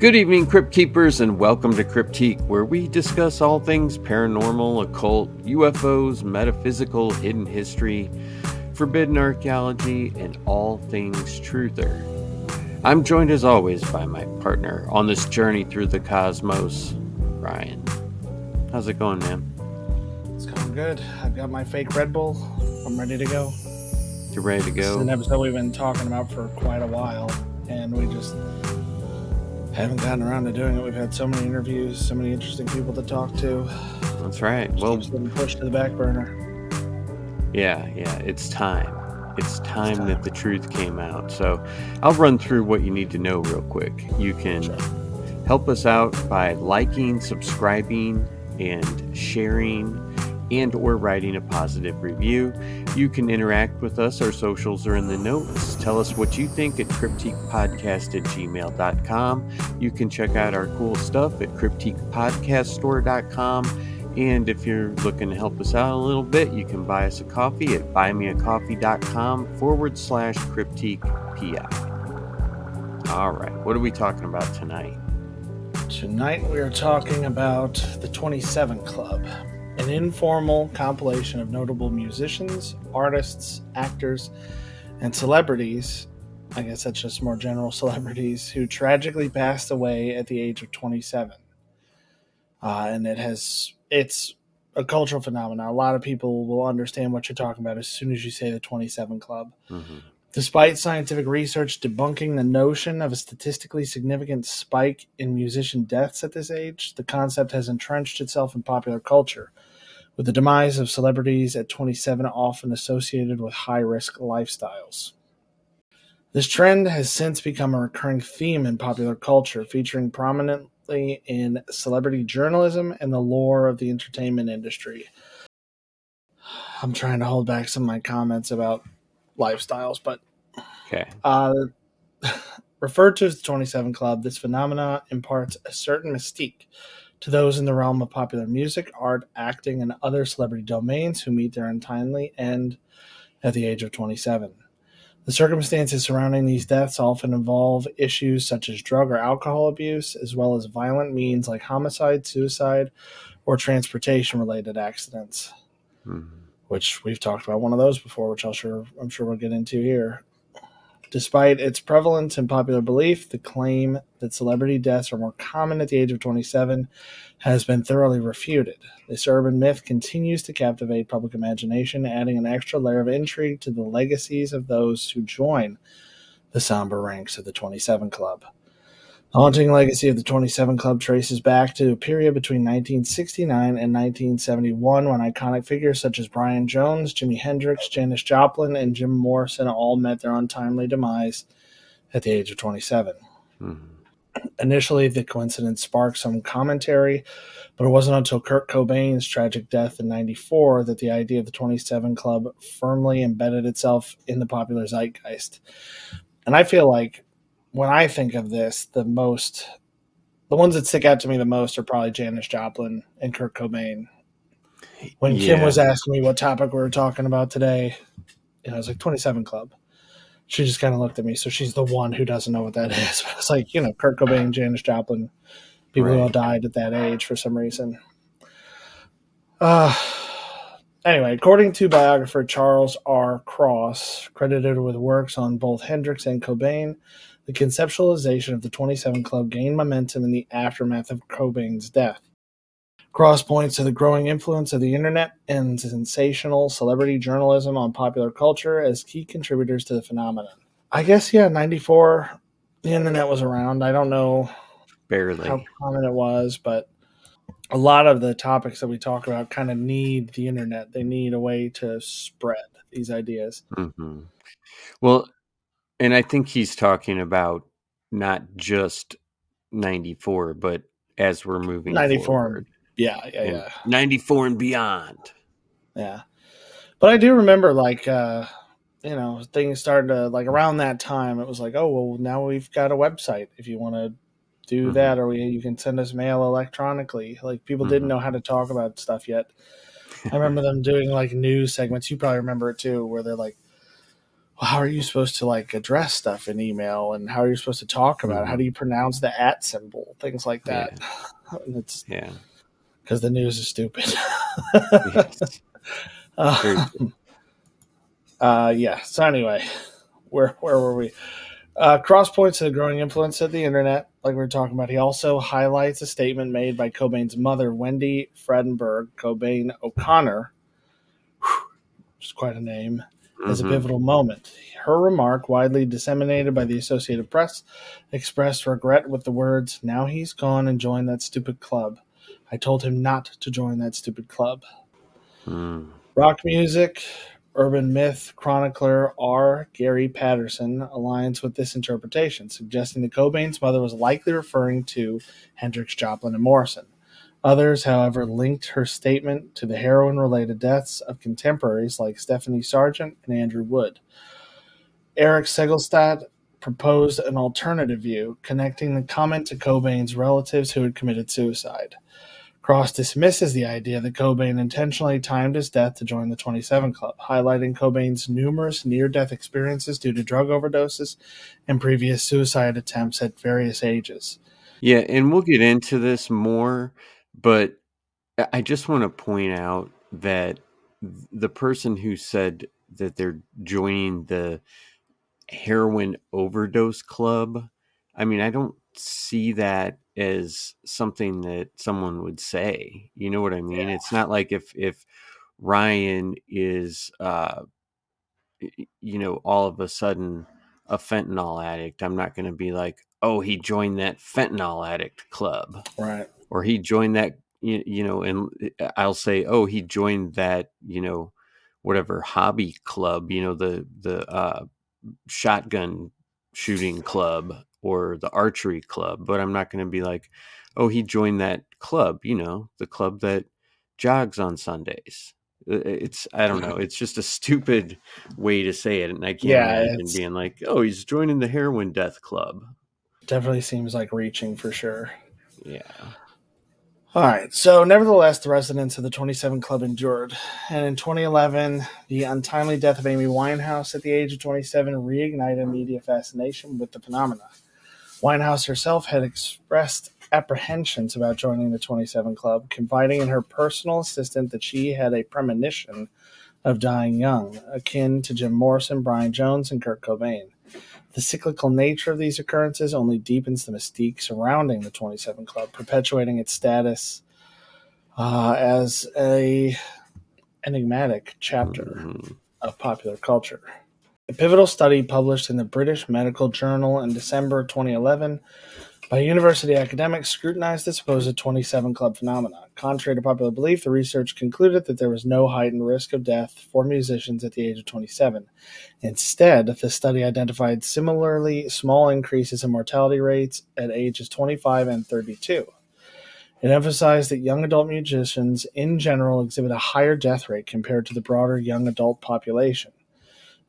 Good evening, Crypt Keepers, and welcome to Cryptique, where we discuss all things paranormal, occult, UFOs, metaphysical, hidden history, forbidden archaeology, and all things truther. I'm joined as always by my partner on this journey through the cosmos, Ryan. How's it going, man? It's going good. I've got my fake Red Bull. I'm ready to go. You're ready to This is go? an episode we've been talking about for quite a while, and we just haven't gotten around to doing it. We've had so many interviews, so many interesting people to talk to. That's right. Just Well, pushed to the back burner. Yeah, yeah, it's time. It's time, time. that the truth came out. So I'll run through what you need to know real quick. You can Sure. help us out by liking, subscribing, and sharing and or writing a positive review. You can interact with us. Our socials are in the notes. Tell us what you think at cryptiquepodcast at gmail.com. You can check out our cool stuff at cryptiquepodcaststore.com. And if you're looking to help us out a little bit, you can buy us a coffee at buymeacoffee.com forward slash cryptique PI. All right, what are we talking about tonight? Tonight we are talking about the 27 Club, an informal compilation of notable musicians, artists, actors, and celebrities. I guess that's just more general celebrities who tragically passed away at the age of 27. Uh, and it has, it's a cultural phenomenon. A lot of people will understand what you're talking about as soon as you say the 27 Club. Mm-hmm. Despite scientific research debunking the notion of a statistically significant spike in musician deaths at this age, the concept has entrenched itself in popular culture, with the demise of celebrities at 27 often associated with high risk lifestyles. This trend has since become a recurring theme in popular culture, featuring prominently in celebrity journalism and the lore of the entertainment industry. I'm trying to hold back some of my comments about lifestyles, but Okay. uh, referred to as the 27 Club, this phenomena imparts a certain mystique to those in the realm of popular music, art, acting, and other celebrity domains who meet their untimely end at the age of 27. The circumstances surrounding these deaths often involve issues such as drug or alcohol abuse, as well as violent means like homicide, suicide, or transportation related accidents Mhm. which we've talked about one of those before, which I'll sure I'm sure we'll get into here. Despite its prevalence and popular belief, the claim that celebrity deaths are more common at the age of 27 has been thoroughly refuted. This urban myth continues to captivate public imagination, adding an extra layer of intrigue to the legacies of those who join the somber ranks of the 27 Club. The haunting legacy of the 27 Club traces back to a period between 1969 and 1971 when iconic figures such as Brian Jones, Jimi Hendrix, Janis Joplin, and Jim Morrison all met their untimely demise at the age of 27. Mhm. Initially, the coincidence sparked some commentary, but it wasn't until Kurt Cobain's tragic death in 94 that the idea of the 27 Club firmly embedded itself in the popular zeitgeist. And I feel like when I think of this, the most, the ones that stick out to me the most are probably Janis Joplin and Kurt Cobain. When Kim was asking me what topic we were talking about today, you know, I was like 27 Club. She just kind of looked at me. So she's the one who doesn't know what that is. But it's like, you know, Kurt Cobain, Janis Joplin, people who all Right. died at that age for some reason. Uh, anyway, according to biographer Charles R. Cross, credited with works on both Hendrix and Cobain, the conceptualization of the 27 Club gained momentum in the aftermath of Cobain's death. Cross points to the growing influence of the internet and sensational celebrity journalism on popular culture as key contributors to the phenomenon. I guess, yeah, 94, the internet was around. I don't know Barely. how common it was, but a lot of the topics that we talk about kind of need the internet. They need a way to spread these ideas. hmm Well, and I think he's talking about not just 94, but as we're moving 94. forward. Yeah, yeah, yeah. 94 and beyond. Yeah. But I do remember like uh you know, things started to like around that time it was like, oh well now we've got a website if you want to do Mhm. that or we, you can send us mail electronically. Like people Mhm. didn't know how to talk about stuff yet. I remember them doing like news segments. You probably remember it too, where they're like, how are you supposed to like address stuff in email and how are you supposed to talk about it? How do you pronounce the at symbol? Things like that. And it's Yeah. because the news is stupid. Yes. Very uh, yeah. So anyway, where where were we? Uh, cross points to the growing influence of the internet, like we were talking about. He also highlights a statement made by Cobain's mother, Wendy Fradenburg Cobain O'Connor, which is quite a name, as a Mhm. pivotal moment. Her remark, widely disseminated by the Associated Press, expressed regret with the words, Now he's gone and joined that stupid club. I told him not to join that stupid club. Mm. Rock music, urban myth chronicler R. Gary Patterson aligns with this interpretation, suggesting that Cobain's mother was likely referring to Hendrix, Joplin, and Morrison. Others, however, linked her statement to the heroin related deaths of contemporaries like Stephanie Sargent and Andrew Wood. Eric Segalstad proposed an alternative view, connecting the comment to Cobain's relatives who had committed suicide. Cross dismisses the idea that Cobain intentionally timed his death to join the 27 Club, highlighting Cobain's numerous near death experiences due to drug overdoses and previous suicide attempts at various ages. Yeah, and we'll get into this more, but I- just want to point out that the person who said that they're joining the heroin overdose club, I mean, I don't see that as something that someone would say. You know what I mean? Yeah. It's not like if if Ryan is uh you know, all of a sudden a fentanyl addict, I'm not going to be like, "Oh, he joined that fentanyl addict club." Right. Or he joined that you, you know and i'll say oh he joined that you know whatever hobby club you know the the uh shotgun shooting club or the archery club but i'm not going to be like oh he joined that club you know the club that jogs on sundays. It's i don't know it's just a stupid way to say it and i can't Yeah, imagine being like oh he's joining the heroin death club. Definitely seems like reaching for sure. yeah All right. So, nevertheless, the residents of the 27 Club endured. And in 2011, the untimely death of Amy Winehouse at the age of 27 reignited media fascination with the phenomena. Winehouse herself had expressed apprehensions about joining the 27 Club, confiding in her personal assistant that she had a premonition of dying young, akin to Jim Morrison, Brian Jones, and Kurt Cobain. The cyclical nature of these occurrences only deepens the mystique surrounding the 27 Club, perpetuating its status uh, as a enigmatic chapter Mhm. of popular culture. A pivotal study published in the British Medical Journal in December 2011 by university academics scrutinized the supposed 27 Club phenomena. Contrary to popular belief, the research concluded that there was no heightened risk of death for musicians at the age of 27. Instead, the study identified similarly small increases in mortality rates at ages 25 and 32. It emphasized that young adult musicians in general exhibit a higher death rate compared to the broader young adult population.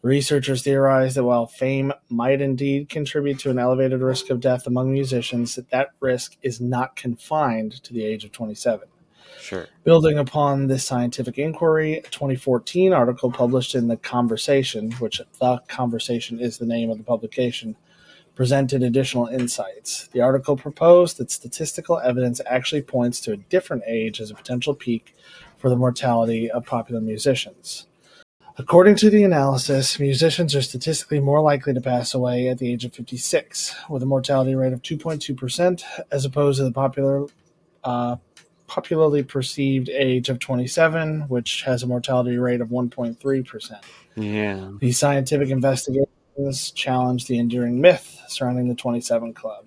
Researchers theorize that while fame might indeed contribute to an elevated risk of death among musicians, that, that risk is not confined to the age of 27. sure Building upon this scientific inquiry, a 2014 article published in The Conversation, which The Conversation is the name of the publication, presented additional insights. The article proposed that statistical evidence actually points to a different age as a potential peak for the mortality of popular musicians. According to the analysis, musicians are statistically more likely to pass away at the age of 56, with a mortality rate of 2.2%, as opposed to the popular uh, popularly perceived age of 27, which has a mortality rate of 1.3%. yeah These scientific investigations challenge the enduring myth surrounding the 27 Club.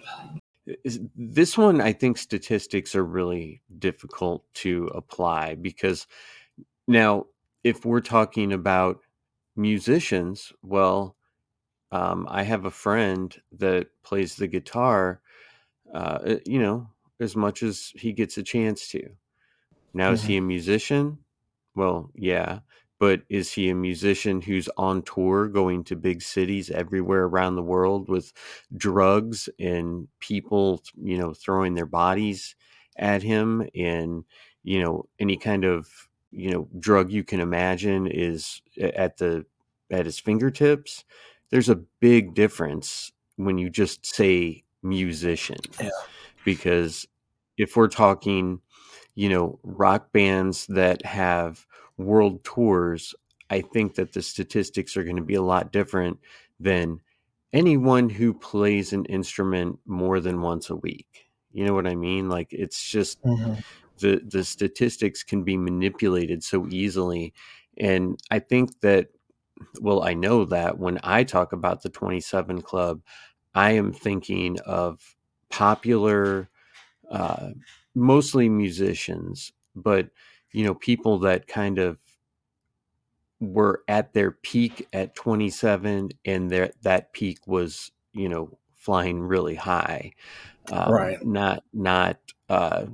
this one i think statistics are really difficult to apply because now if we're talking about musicians well um, i have a friend that plays the guitar uh, uh, you know as much as he gets a chance to. Now is he a musician? Well yeah but is he a musician who's on tour going to big cities everywhere around the world with drugs and people you know throwing their bodies at him and you know any kind of you know drug you can imagine is at the at his fingertips. There's a big difference when you just say musician. Yeah. Because if we're talking, you know, rock bands that have world tours, I think that the statistics are going to be a lot different than anyone who plays an instrument more than once a week. You know what I mean? Like it's just Mhm. The the statistics can be manipulated so easily and I think that well I know that when I talk about the 27 club I am thinking of popular uh mostly musicians but you know people that kind of were at their peak at 27 and their that peak was you know flying really high um, Right. not not uh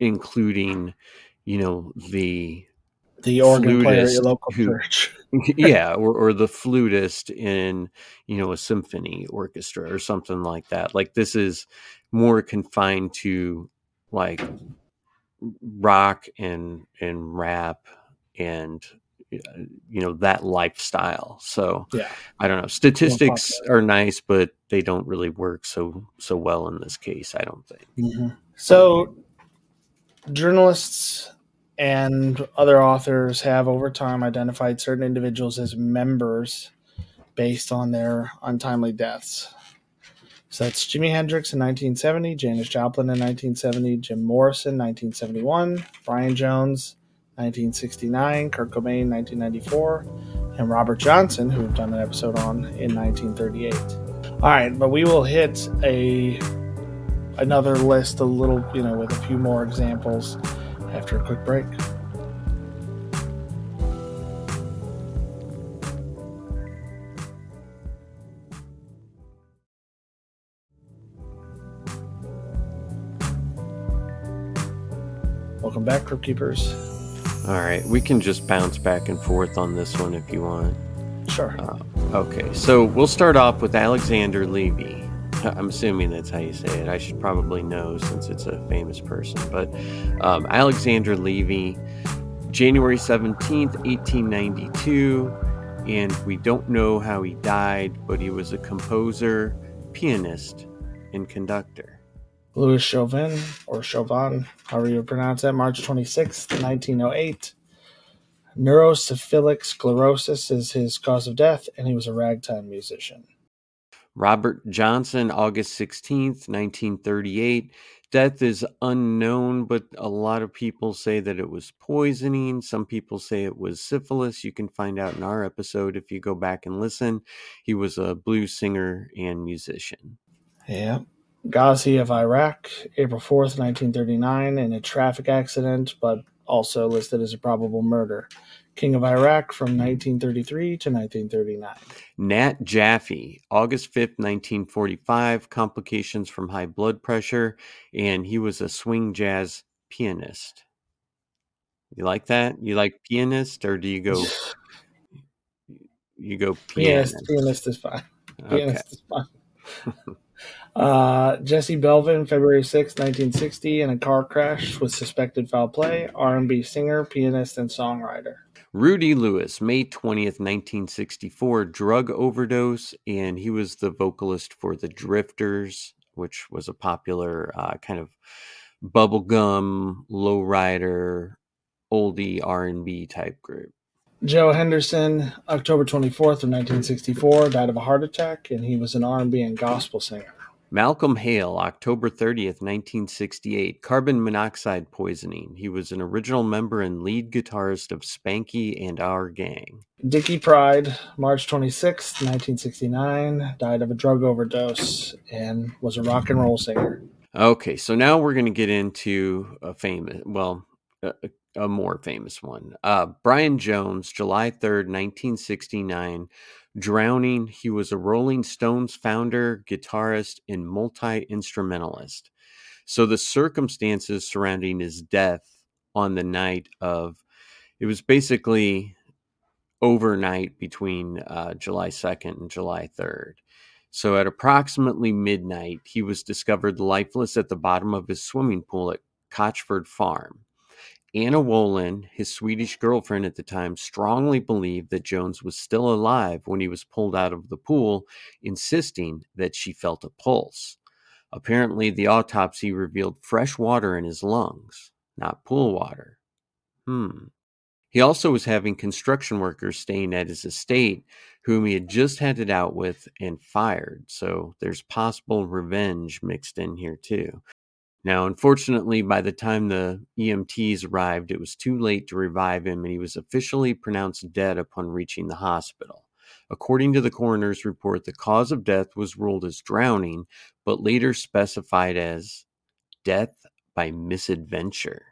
including you know the The organ player at your local who- church. yeah or, or the flutist in you know a symphony orchestra or something like that like this is more confined to like rock and and rap and you know that lifestyle so Yeah. i don't know statistics are nice but they don't really work so so well in this case i don't think Mhm. So, journalists and other authors have over time identified certain individuals as members based on their untimely deaths. So that's Jimi Hendrix in 1970, Janis Joplin in 1970, Jim Morrison 1971, Brian Jones 1969, Kurt Cobain 1994, and Robert Johnson, who we've done an episode on in 1938. All right, but we will hit a another list a little, you know, with a few more examples after a quick break. Welcome back, Crypt Keepers. all right we can just bounce back and forth on this one if you want Sure. Uh, okay, so we'll start off with Alexander Levy. I'm assuming that's how you say it. I should probably know since it's a famous person. But um, Alexander Levy, January 17th, 1892. And we don't know how he died, but he was a composer, pianist, and conductor. Louis Chauvin, or Chauvin, however you pronounce that, March 26th, 1908. Neurosyphilitic sclerosis is his cause of death, and he was a ragtime musician. Robert Johnson, August 16th, 1938. Death is unknown, but a lot of people say that it was poisoning. Some people say it was syphilis. You can find out in our episode if you go back and listen. He was a blues singer and musician. Yeah. Ghazi of Iraq, April 4th, 1939, in a traffic accident, but also listed as a probable murder. King of Iraq from 1933 to 1939. Nat Jaffe, August 5th, 1945, complications from high blood pressure, and he was a swing jazz pianist. You like that? You like pianist, or do you go you go pianist? Pianist, pianist is fine. Okay. Pianist is fine. uh, Jesse Belvin, February 6, 1960, in a car crash with suspected foul play. R&B singer, pianist, and songwriter. Rudy Lewis, May 20th, 1964, drug overdose, and he was the vocalist for the Drifters, which was a popular uh, kind of bubblegum, lowrider, oldie R&B type group. Joe Henderson, October 24th of 1964, died of a heart attack, and he was an R&B and gospel singer. Malcolm Hale, October 30th, 1968, carbon monoxide poisoning. He was an original member and lead guitarist of Spanky and Our Gang. Dickie Pride, March 26th, 1969, died of a drug overdose and was a rock and roll singer. Okay, so now we're going to get into a famous, well, a, a more famous one. Uh, Brian Jones, July 3rd, 1969, drowning. He was a Rolling Stones founder, guitarist, and multi instrumentalist. So the circumstances surrounding his death on the night of, it was basically overnight between uh, July 2nd and July 3rd. So at approximately midnight, he was discovered lifeless at the bottom of his swimming pool at Cotchford Farm. Anna Wohlin, his Swedish girlfriend at the time, strongly believed that Jones was still alive when he was pulled out of the pool, insisting that she felt a pulse. Apparently, the autopsy revealed fresh water in his lungs, not pool water. Hmm. He also was having construction workers staying at his estate whom he had just had it out with and fired. So there's possible revenge mixed in here too. Now, unfortunately, by the time the EMTs arrived, it was too late to revive him, and he was officially pronounced dead upon reaching the hospital. According to the coroner's report, the cause of death was ruled as drowning, but later specified as death by misadventure.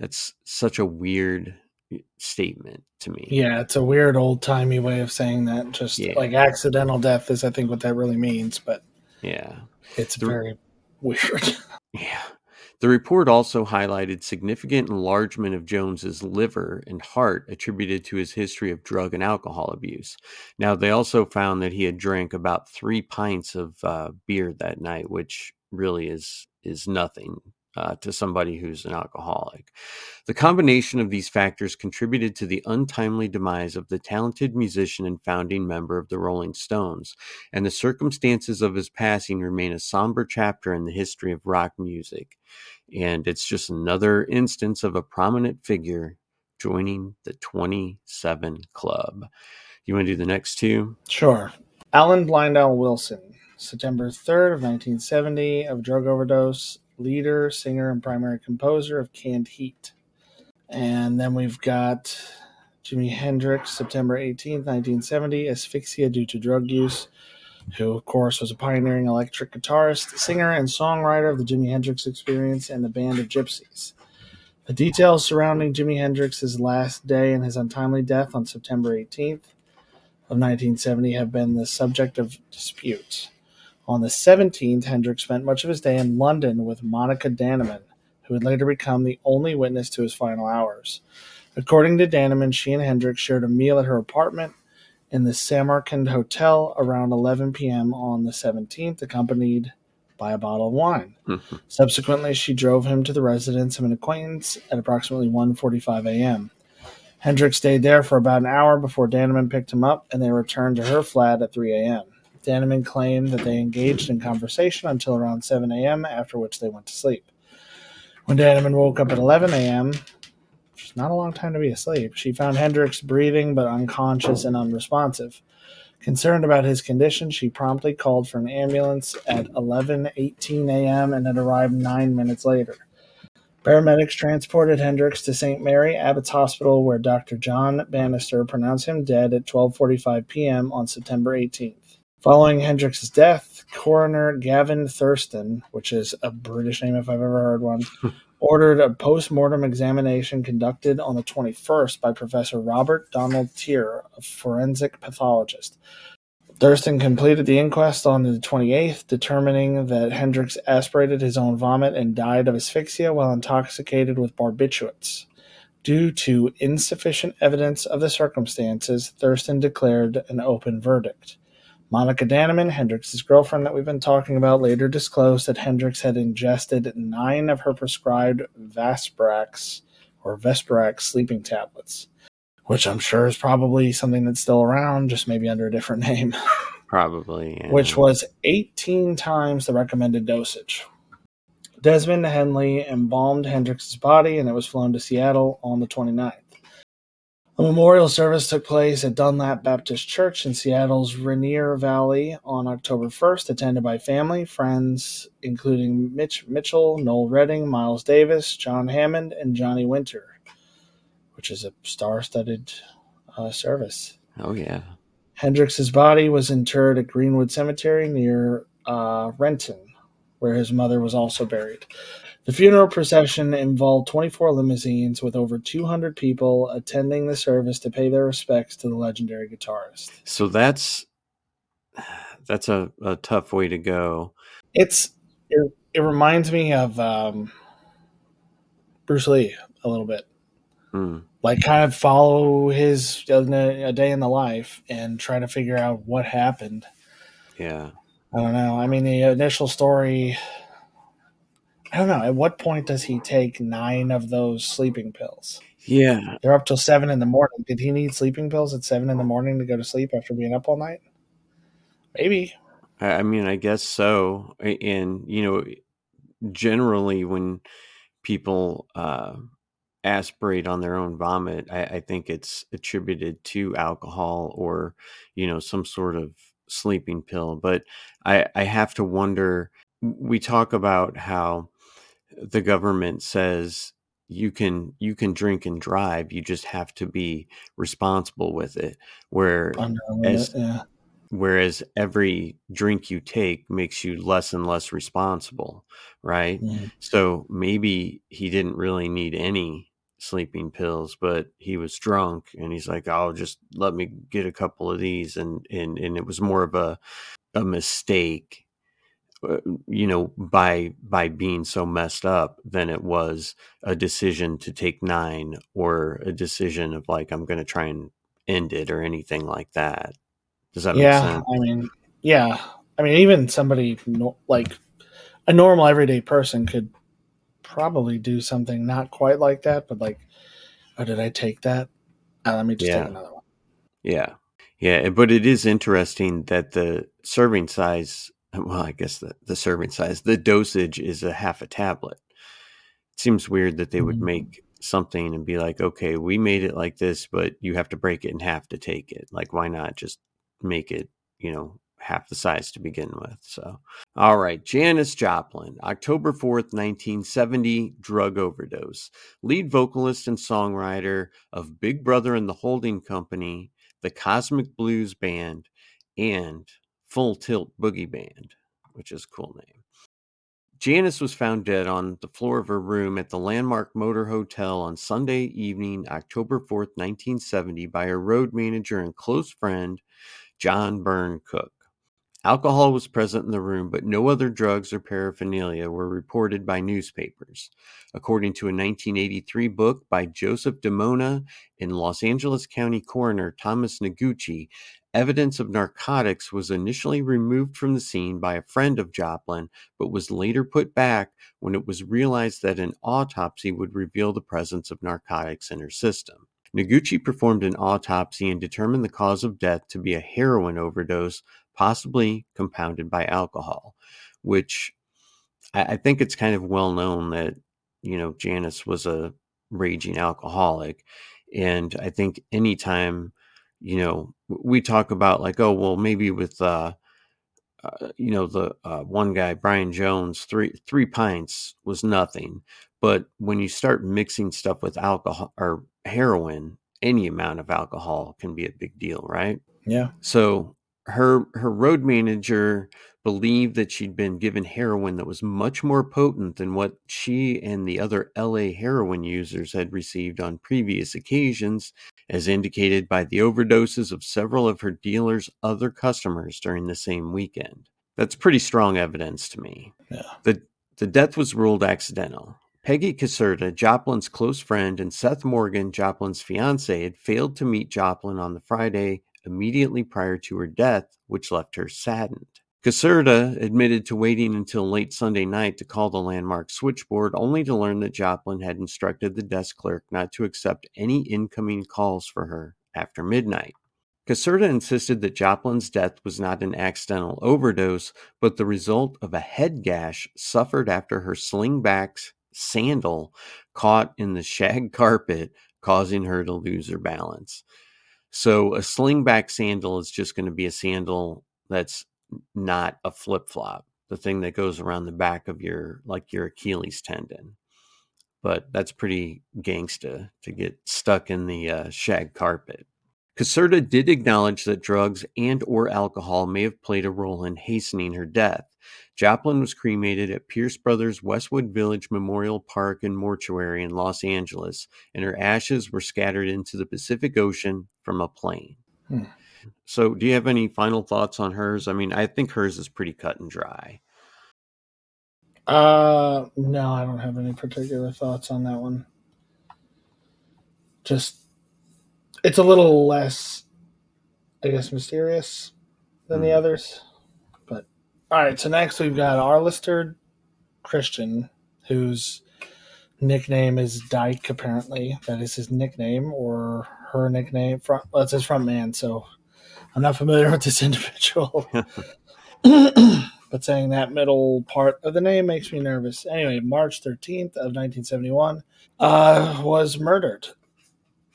That's such a weird eh, statement to me. Yeah, it's a weird old timey way of saying that. Just yeah. like accidental death is, I think, what that really means. But yeah, it's the, very weird. Yeah. The report also highlighted significant enlargement of Jones's liver and heart attributed to his history of drug and alcohol abuse. Now, they also found that he had drank about three pints of uh, beer that night, which really is is nothing uh, to somebody who's an alcoholic. The combination of these factors contributed to the untimely demise of the talented musician and founding member of the Rolling Stones, and the circumstances of his passing remain a somber chapter in the history of rock music. And it's just another instance of a prominent figure joining the 27 Club. You want to do the next two? Sure. Alan Blind Owl Wilson, September 3rd of 1970, of drug overdose leader, singer, and primary composer of Canned Heat. And then we've got Jimi Hendrix, September 18th, 1970, asphyxia due to drug use, who, of course, was a pioneering electric guitarist, singer, and songwriter of the Jimi Hendrix Experience and the Band of Gypsies. The details surrounding Jimi Hendrix's last day and his untimely death on September 18th of 1970 have been the subject of dispute. On the 17th, Hendrix spent much of his day in London with Monica Dannemann, who would later become the only witness to his final hours. According to Dannemann, she and Hendrix shared a meal at her apartment in the Samarkand Hotel around 11 p.m. on the 17th, accompanied by a bottle of wine. Mm-hmm. Subsequently, she drove him to the residence of an acquaintance at approximately 1:45 a.m. Hendrix stayed there for about an hour before Dannemann picked him up, and they returned to her flat at 3 a.m. Dannemann claimed that they engaged in conversation until around 7 a.m., after which they went to sleep. When Dannemann woke up at 11 a.m., which is not a long time to be asleep, she found Hendrix breathing but unconscious and unresponsive. Concerned about his condition, she promptly called for an ambulance at 11:18 a.m. and it arrived 9 minutes later. Paramedics transported Hendrix to St. Mary Abbots Hospital where Dr. John Bannister pronounced him dead at 12:45 p.m. on September 18th. Following Hendrix's death, coroner Gavin Thurston, which is a British name if I've ever heard one, ordered a post-mortem examination conducted on the 21st by Professor Robert Donald Teare, a forensic pathologist. Thurston completed the inquest on the 28th, determining that Hendrix aspirated his own vomit and died of asphyxia while intoxicated with barbiturates. Due to insufficient evidence of the circumstances, Thurston declared an open verdict. Monika Dannemann, Hendrix's girlfriend that we've been talking about, later disclosed that Hendrix had ingested nine of her prescribed Vasprax or Vesparax sleeping tablets, which I'm sure is probably something that's still around, just maybe under a different name. Probably. Yeah. Which was 18 times the recommended dosage. Desmond Henley embalmed Hendrix's body and it was flown to Seattle on the 29th. A memorial service took place at Dunlap Baptist Church in Seattle's Rainier Valley on October 1st, attended by family, friends, including Mitch Mitchell, Noel Redding, Miles Davis, John Hammond, and Johnny Winter, which is a star studded uh, service. Oh, yeah. Hendrix's body was interred at Greenwood Cemetery near uh, Renton, where his mother was also buried. The funeral procession involved 24 limousines with over 200 people attending the service to pay their respects to the legendary guitarist. So that's that's a, a tough way to go. It's it, it reminds me of um, Bruce Lee a little bit. Hmm. Like kind of follow his a day in the life and try to figure out what happened. Yeah. I don't know. I mean, the initial story I don't know. At what point does he take nine of those sleeping pills? Yeah. They're up till seven in the morning. Did he need sleeping pills at seven in the morning to go to sleep after being up all night? Maybe. I mean, I guess so. And, you know, generally when people uh, aspirate on their own vomit, I, I think it's attributed to alcohol or, you know, some sort of sleeping pill. But I, I have to wonder we talk about how the government says you can you can drink and drive you just have to be responsible with it where as, yeah. whereas every drink you take makes you less and less responsible right mm. so maybe he didn't really need any sleeping pills but he was drunk and he's like oh just let me get a couple of these and and and it was more of a a mistake you know by by being so messed up than it was a decision to take nine or a decision of like i'm going to try and end it or anything like that. Does that yeah, make sense? I mean yeah. I mean even somebody like a normal everyday person could probably do something not quite like that but like oh did i take that? Uh, let me just yeah. take another one. Yeah. Yeah but it is interesting that the serving size well, I guess the, the serving size, the dosage is a half a tablet. It seems weird that they would mm-hmm. make something and be like, okay, we made it like this, but you have to break it in half to take it. Like, why not just make it, you know, half the size to begin with? So, all right, Janis Joplin, October 4th, 1970, drug overdose. Lead vocalist and songwriter of Big Brother and the Holding Company, the Cosmic Blues Band, and Full Tilt Boogie Band, which is a cool name. Janis was found dead on the floor of her room at the Landmark Motor Hotel on Sunday evening, October 4th, 1970, by her road manager and close friend, John Byrne Cook. Alcohol was present in the room, but no other drugs or paraphernalia were reported by newspapers. According to a 1983 book by Joseph DiMona and Los Angeles County Coroner Thomas Noguchi, evidence of narcotics was initially removed from the scene by a friend of Joplin, but was later put back when it was realized that an autopsy would reveal the presence of narcotics in her system. Noguchi performed an autopsy and determined the cause of death to be a heroin overdose possibly compounded by alcohol, which I, I think it's kind of well known that, you know, Janis was a raging alcoholic. And I think anytime, you know, we talk about like, oh, well, maybe with, uh, uh, you know the uh, one guy Brian Jones three three pints was nothing but when you start mixing stuff with alcohol or heroin any amount of alcohol can be a big deal right yeah so her her road manager believed that she'd been given heroin that was much more potent than what she and the other LA heroin users had received on previous occasions, as indicated by the overdoses of several of her dealer's other customers during the same weekend. That's pretty strong evidence to me. Yeah. The the death was ruled accidental. Peggy Caserta, Joplin's close friend, and Seth Morgan, Joplin's fiance, had failed to meet Joplin on the Friday immediately prior to her death, which left her saddened. Caserta admitted to waiting until late Sunday night to call the landmark switchboard, only to learn that Joplin had instructed the desk clerk not to accept any incoming calls for her after midnight. Caserta insisted that Joplin's death was not an accidental overdose, but the result of a head gash suffered after her slingback sandal caught in the shag carpet, causing her to lose her balance. So a slingback sandal is just going to be a sandal that's not a flip flop, the thing that goes around the back of your like your Achilles tendon. But that's pretty gangsta to get stuck in the uh, shag carpet. Caserta did acknowledge that drugs and or alcohol may have played a role in hastening her death, Joplin was cremated at Pierce Brothers Westwood Village Memorial Park and Mortuary in Los Angeles, and her ashes were scattered into the Pacific Ocean from a plane. Hmm. So, do you have any final thoughts on hers? I mean, I think hers is pretty cut and dry. Uh, no, I don't have any particular thoughts on that one. Just, it's a little less, I guess, mysterious than the others. But, All right, so next we've got Arlester Christian, whose nickname is Dyke. Apparently, that is his nickname or her nickname. Front, it's his front man. So I'm not familiar with this individual. but saying that middle part of the name makes me nervous. Anyway, March 13th of 1971 uh, was murdered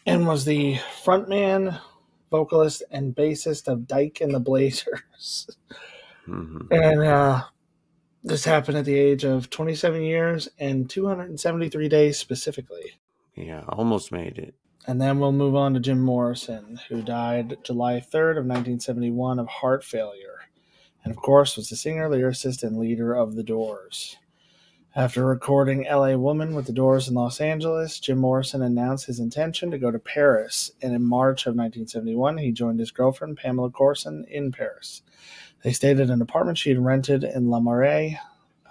and was the frontman, vocalist, and bassist of Dyke and the Blazers. Mm-hmm. And uh, this happened at the age of 27 years and 273 days specifically. Yeah, almost made it. And then we'll move on to Jim Morrison, who died July 3rd of 1971 of heart failure, and of course was the singer, lyricist, and leader of The Doors. After recording LA Woman with The Doors in Los Angeles, Jim Morrison announced his intention to go to Paris, and in March of 1971 he joined his girlfriend Pamela Courson in Paris. They stayed at an apartment she had rented in La Marais.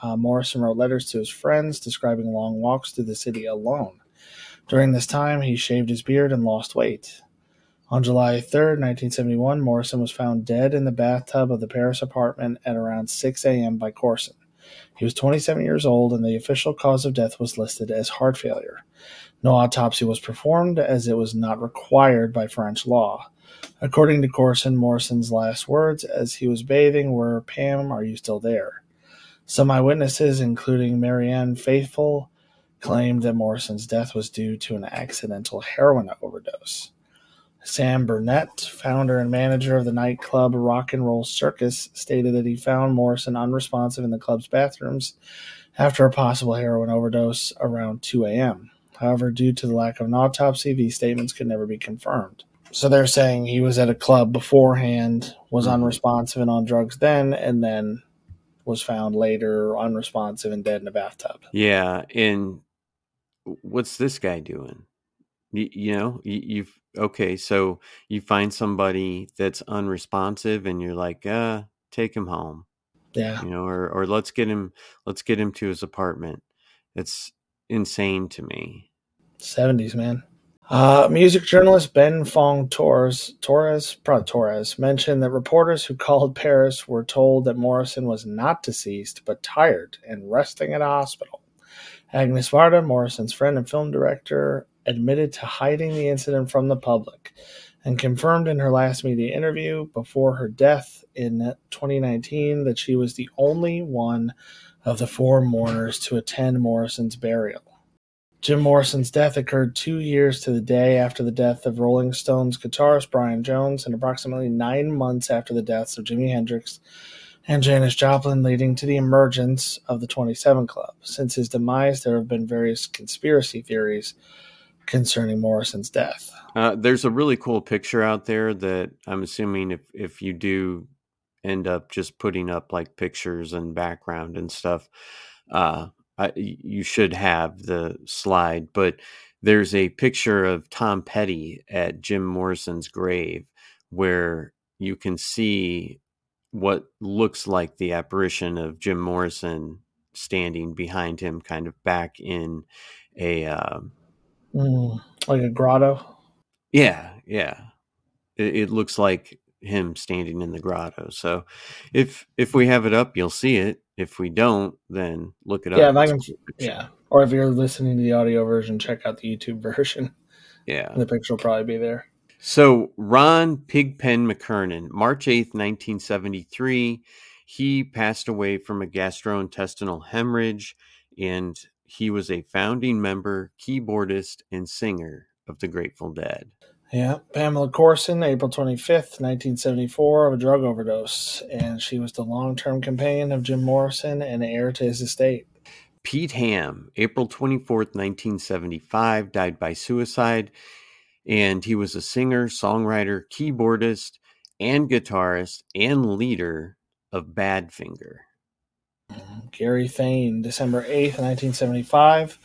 Uh, Morrison wrote letters to his friends describing long walks through the city alone. During this time, he shaved his beard and lost weight. On July 3, 1971, Morrison was found dead in the bathtub of the Paris apartment at around 6 a.m. by Courson. He was 27 years old, and the official cause of death was listed as heart failure. No autopsy was performed, as it was not required by French law. According to Courson, Morrison's last words as he was bathing were, Pam, are you still there? Some eyewitnesses, including Marianne Faithfull, claimed that Morrison's death was due to an accidental heroin overdose. Sam Bernett, founder and manager of the nightclub Rock and Roll Circus, stated that he found Morrison unresponsive in the club's bathrooms after a possible heroin overdose around 2 a.m. However, due to the lack of an autopsy, these statements could never be confirmed. So they're saying he was at a club beforehand, was mm-hmm. unresponsive and on drugs then, and then was found later unresponsive and dead in a bathtub. Yeah, and what's this guy doing? You, you know, you, you've okay, so you find somebody that's unresponsive, and you're like, uh, take him home. Yeah, you know, or or let's get him, let's get him to his apartment. It's insane to me. Seventies, man. Uh, music journalist Ben Fong Torres, Torres, probably Torres, mentioned that reporters who called Paris were told that Morrison was not deceased but tired and resting at a hospital. Agnes Varda, Morrison's friend and film director, admitted to hiding the incident from the public and confirmed in her last media interview before her death in 2019 that she was the only one of the four mourners to attend Morrison's burial. Jim Morrison's death occurred two years to the day after the death of Rolling Stones guitarist Brian Jones and approximately nine months after the deaths of Jimi Hendrix and Janis Joplin, leading to the emergence of the 27 Club. Since his demise, there have been various conspiracy theories concerning Morrison's death. Uh, there's a really cool picture out there that I'm assuming if, if you do end up just putting up like pictures and background and stuff, uh, I, you should have the slide. But there's a picture of Tom Petty at Jim Morrison's grave where you can see what looks like the apparition of Jim Morrison standing behind him, kind of back in a uh, mm, like a grotto. Yeah, yeah. It, it, looks like him standing in the grotto. So, if if we have it up, you'll see it. If we don't, then look it yeah, up. Yeah, can, yeah. Or if you're listening to the audio version, check out the YouTube version. Yeah, the picture will probably be there. So Ron Pigpen McKernan, March 8th, 1973, he passed away from a gastrointestinal hemorrhage, and he was a founding member, keyboardist, and singer of the Grateful Dead. Yeah, Pamela Courson, April 25th, 1974, of a drug overdose, and she was the long term companion of Jim Morrison and heir to his estate. Pete Ham, April 24th, 1975, died by suicide and he was a singer, songwriter, keyboardist, and guitarist and leader of Badfinger. Mm, Gary Thain, December 8th, 1975,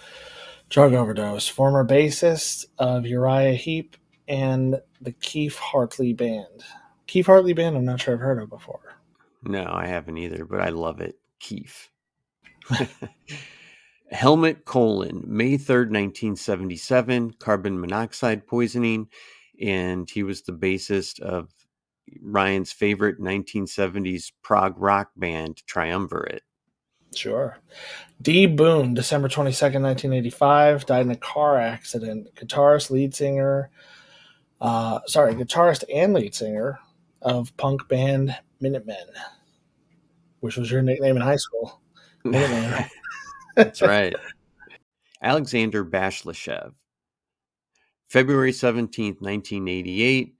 drug overdose. Former bassist of Uriah Heep and the Keith Hartley Band. Keith Hartley Band, I'm not sure I've heard of before. No, I haven't either, but I love it. Keith. Helmut Koehlen, May 3rd, 1977, carbon monoxide poisoning. And he was the bassist of Ryan's favorite 1970s prog rock band, Triumvirat. Sure. D. Boon, December 22nd, 1985, died in a car accident. Guitarist, lead singer, uh, sorry, guitarist and lead singer of punk band Minutemen, which was your nickname in high school. That's right. Alexander Bashlachev. February 17th, 1988,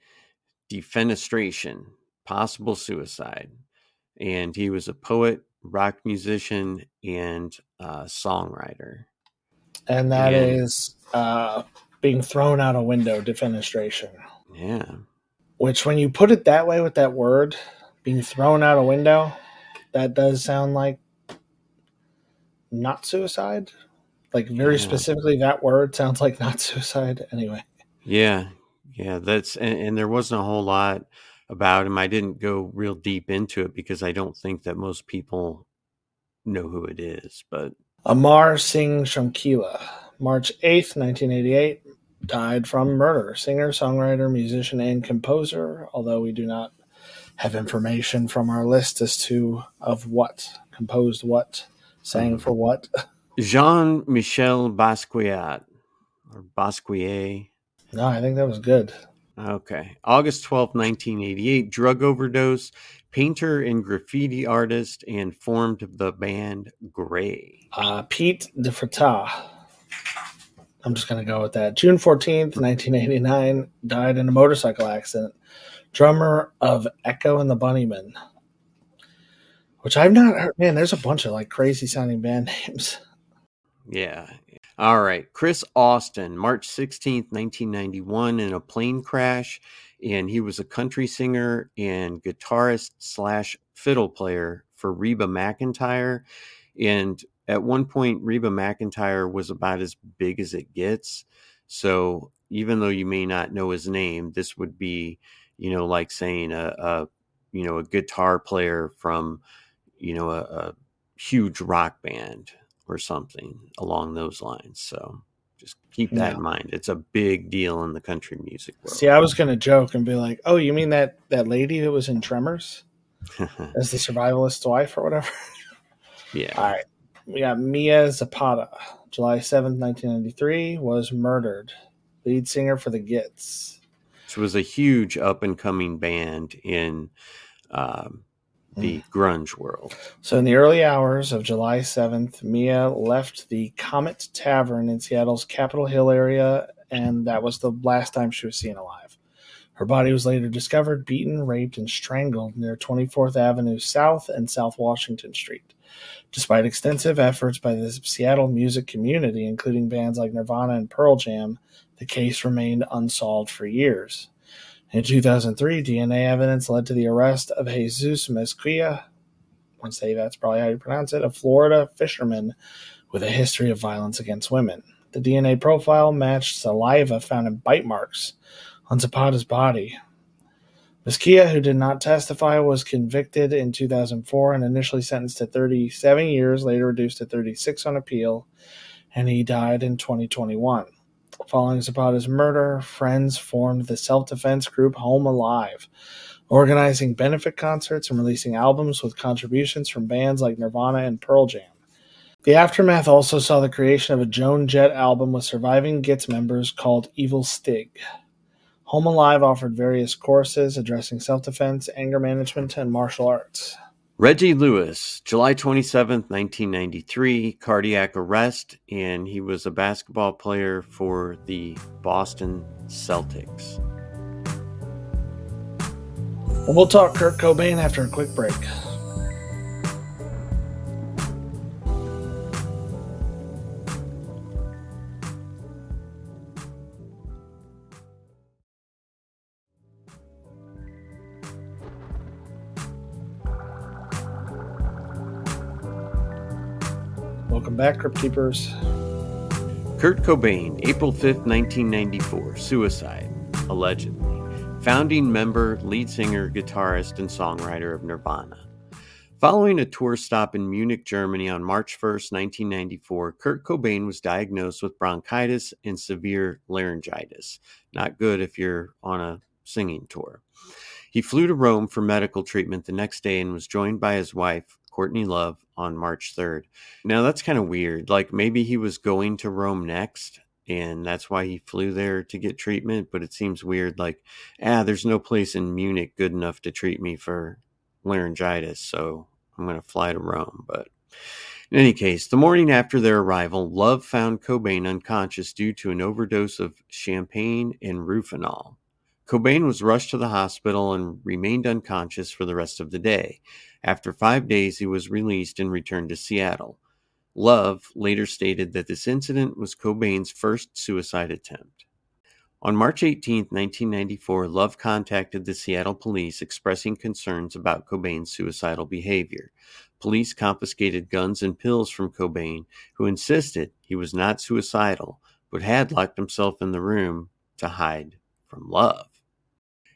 defenestration, possible suicide. And he was a poet, rock musician, and uh, songwriter. And that and, is uh, being thrown out a window, defenestration. Yeah. Which, when you put it that way with that word, being thrown out a window, that does sound like not suicide. Like very yeah. specifically, that word sounds like not suicide. Anyway. Yeah, yeah. That's and, and there wasn't a whole lot about him. I didn't go real deep into it because I don't think that most people know who it is. But Amar Singh Shamkila, March eighth, nineteen eighty-eight, died from murder. Singer, songwriter, musician, and composer. Although we do not have information from our list as to of what composed what, sang for what. Jean Michel Basquiat or Basquiat. No, I think that was good. Okay. August 12th, 1988, drug overdose, painter and graffiti artist, and formed the band Gray. Uh, Pete de Frata. I'm just going to go with that. June 14th, 1989, died in a motorcycle accident. Drummer of Echo and the Bunnymen. Which I've not heard. Man, there's a bunch of like crazy sounding band names. Yeah. All right. Chris Austin, March 16th, 1991, in a plane crash. And he was a country singer and guitarist slash fiddle player for Reba McEntire. And at one point, Reba McEntire was about as big as it gets. So even though you may not know his name, this would be, you know, like saying a, a you know, a guitar player from, you know, a, a huge rock band or something along those lines. So just keep that yeah. in mind. It's a big deal in the country music world. See, I was going to joke and be like, "Oh, you mean that that lady who was in Tremors as the survivalist's wife or whatever?" yeah. All right. We got Mia Zapata, July 7th, 1993, was murdered. Lead singer for the Gits. Which was a huge up and coming band in um, the mm. grunge world. So, in the early hours of July 7th, Mia left the Comet Tavern in Seattle's Capitol Hill area, and that was the last time she was seen alive. Her body was later discovered beaten, raped, and strangled near 24th Avenue South and South Washington Street. Despite extensive efforts by the Seattle music community, including bands like Nirvana and Pearl Jam, the case remained unsolved for years. In 2003, DNA evidence led to the arrest of Jesus Mezquia, I would say that's probably how you pronounce it, a Florida fisherman with a history of violence against women. The DNA profile matched saliva found in bite marks on Zapata's body. Mezquia, who did not testify, was convicted in 2004 and initially sentenced to 37 years, later reduced to 36 on appeal, and he died in 2021. Following Zapata's murder, friends formed the self defense group Home Alive, organizing benefit concerts and releasing albums with contributions from bands like Nirvana and Pearl Jam. The aftermath also saw the creation of a Joan Jett album with surviving Gits members called Evil Stig. Home Alive offered various courses addressing self defense, anger management, and martial arts. Reggie Lewis, July 27th, 1993, cardiac arrest, and he was a basketball player for the Boston Celtics. And we'll talk Kurt Cobain after a quick break. Back, Crypt Keepers. Kurt Cobain, April 5th, 1994, suicide, allegedly. Founding member, lead singer, guitarist, and songwriter of Nirvana. Following a tour stop in Munich, Germany on March 1st, 1994, Kurt Cobain was diagnosed with bronchitis and severe laryngitis. Not good if you're on a singing tour. He flew to Rome for medical treatment the next day and was joined by his wife, Courtney Love on March 3rd. Now, that's kind of weird. Like maybe he was going to Rome next and that's why he flew there to get treatment. But it seems weird. Like, ah, there's no place in Munich good enough to treat me for laryngitis. So I'm going to fly to Rome. But in any case, the morning after their arrival, Love found Cobain unconscious due to an overdose of champagne and Rufinol. Cobain was rushed to the hospital and remained unconscious for the rest of the day. After five days, he was released and returned to Seattle. Love later stated that this incident was Cobain's first suicide attempt. On March 18, 1994, Love contacted the Seattle police expressing concerns about Cobain's suicidal behavior. Police confiscated guns and pills from Cobain, who insisted he was not suicidal but had locked himself in the room to hide from Love.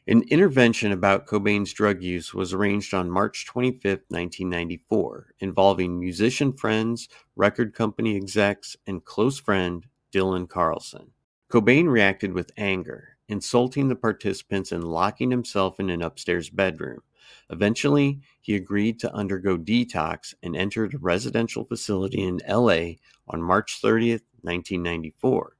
An intervention about Cobain's drug use was arranged on March 25, 1994, involving musician friends, record company execs, and close friend Dylan Carlson. Cobain reacted with anger, insulting the participants and locking himself in an upstairs bedroom. Eventually, he agreed to undergo detox and entered a residential facility in LA on March 30, 1994.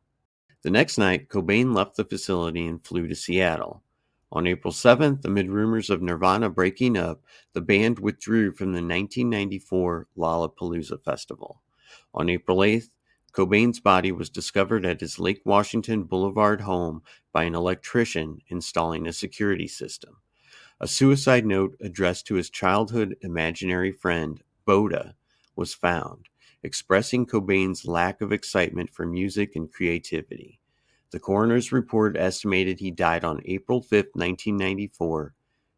The next night, Cobain left the facility and flew to Seattle. On April 7th, amid rumors of Nirvana breaking up, the band withdrew from the 1994 Lollapalooza Festival. On April 8th, Cobain's body was discovered at his Lake Washington Boulevard home by an electrician installing a security system. A suicide note addressed to his childhood imaginary friend, Boddah, was found, expressing Cobain's lack of excitement for music and creativity. The coroner's report estimated he died on April 5, 1994,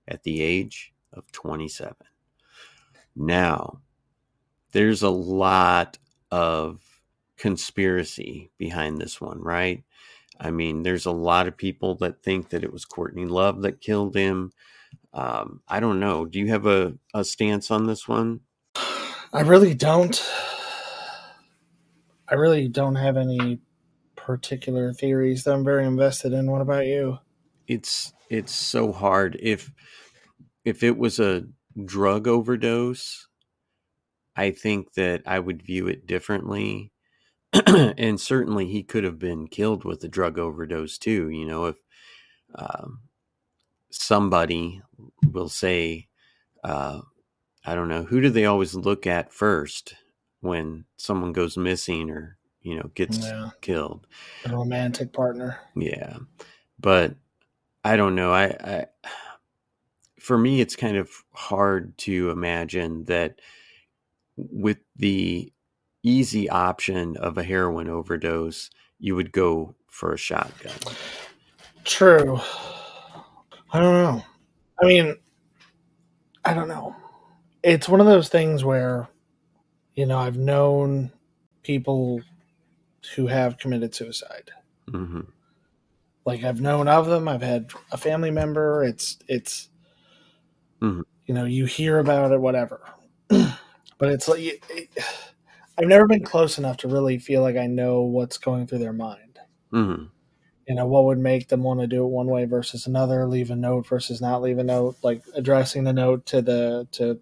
at the age of 27. Now, there's a lot of conspiracy behind this one, right? I mean, there's a lot of people that think that it was Courtney Love that killed him. Um, I don't know. Do you have a, a stance on this one? I really don't. I really don't have any particular theories that I'm very invested in. What about you? It's it's so hard. If if it was a drug overdose, I think that I would view it differently. and certainly he could have been killed with a drug overdose too. You know, if um, somebody will say, uh, I don't know, who do they always look at first when someone goes missing or you know, gets yeah. killed. A romantic partner. Yeah. But I don't know. I, I for me it's kind of hard to imagine that with the easy option of a heroin overdose, you would go for a shotgun. True. I don't know. I mean, I don't know. It's one of those things where, you know, I've known people who have committed suicide. Mm-hmm. Like I've known of them. I've had a family member. It's it's mm-hmm. you know you hear about it, whatever. but it's like it, I've never been close enough to really feel like I know what's going through their mind. Mm-hmm. You know what would make them want to do it one way versus another, leave a note versus not leave a note, like addressing the note to the to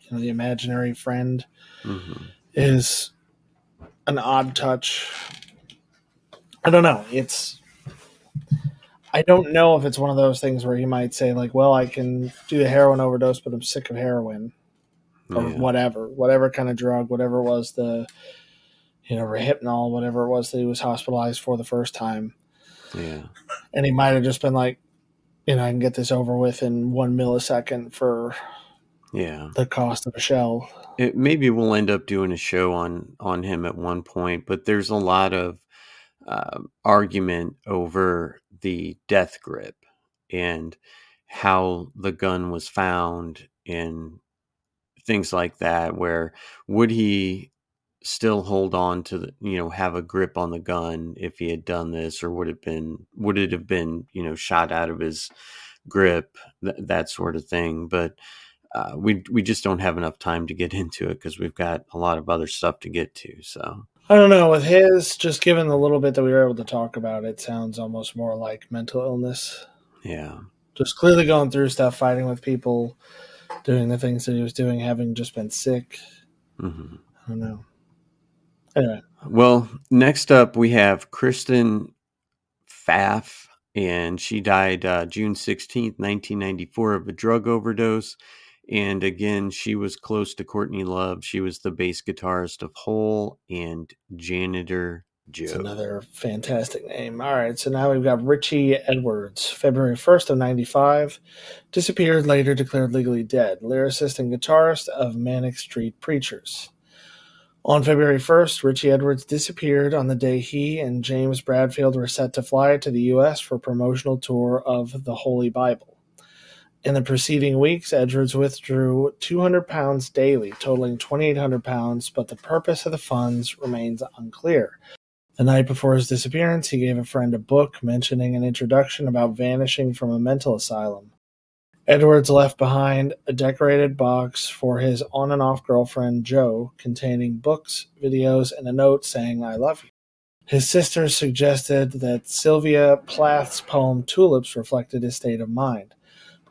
you know the imaginary friend mm-hmm. is an odd touch. I don't know. It's I don't know if it's one of those things where he might say like, "Well, I can do the heroin overdose, but I'm sick of heroin." Oh, or yeah. whatever, whatever kind of drug, whatever was the, you know, Rohypnol, whatever it was that he was hospitalized for the first time. Yeah. And he might have just been like, you know, I can get this over with in one millisecond for yeah. the cost of a shell it, maybe we'll end up doing a show on on him at one point but there's a lot of uh, argument over the death grip and how the gun was found and things like that where would he still hold on to the you know have a grip on the gun if he had done this or would it been would it have been you know shot out of his grip th- that sort of thing but uh, we we just don't have enough time to get into it because we've got a lot of other stuff to get to. So I don't know with his just given the little bit that we were able to talk about, it sounds almost more like mental illness. Yeah, just clearly going through stuff, fighting with people, doing the things that he was doing, having just been sick. hmm I don't know. Anyway, Well, next up we have Kristen Pfaff, and she died uh, June 16th, 1994, of a drug overdose. And again, she was close to Courtney Love. She was the bass guitarist of Hole and janitor Joe. it's another fantastic name. All right, so now we've got Richie Edwards, February 1st of 95, disappeared, later declared legally dead, lyricist and guitarist of Manic Street Preachers. On February 1st, Richie Edwards disappeared on the day he and James Bradfield were set to fly to the U.S. for a promotional tour of the Holy Bible. In the preceding weeks, Edwards withdrew 200 pounds daily, totaling 2,800 pounds, but the purpose of the funds remains unclear. The night before his disappearance, he gave a friend a book mentioning an introduction about vanishing from a mental asylum. Edwards left behind a decorated box for his on and off girlfriend, Joe, containing books, videos, and a note saying, I love you. His sister suggested that Sylvia Plath's poem Tulips reflected his state of mind.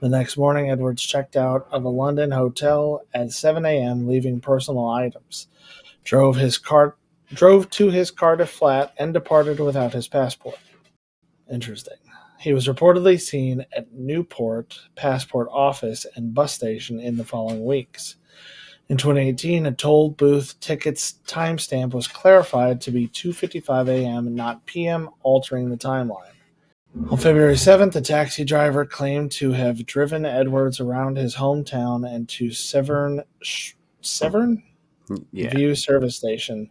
The next morning, Edwards checked out of a London hotel at 7 a.m., leaving personal items. Drove his car, drove to his Cardiff flat, and departed without his passport. Interesting. He was reportedly seen at Newport Passport Office and bus station in the following weeks. In 2018, a toll booth ticket's timestamp was clarified to be 2:55 a.m. not p.m., altering the timeline. On February 7th, a taxi driver claimed to have driven Edwards around his hometown and to Severn Sh- Severn Yeah. View service station.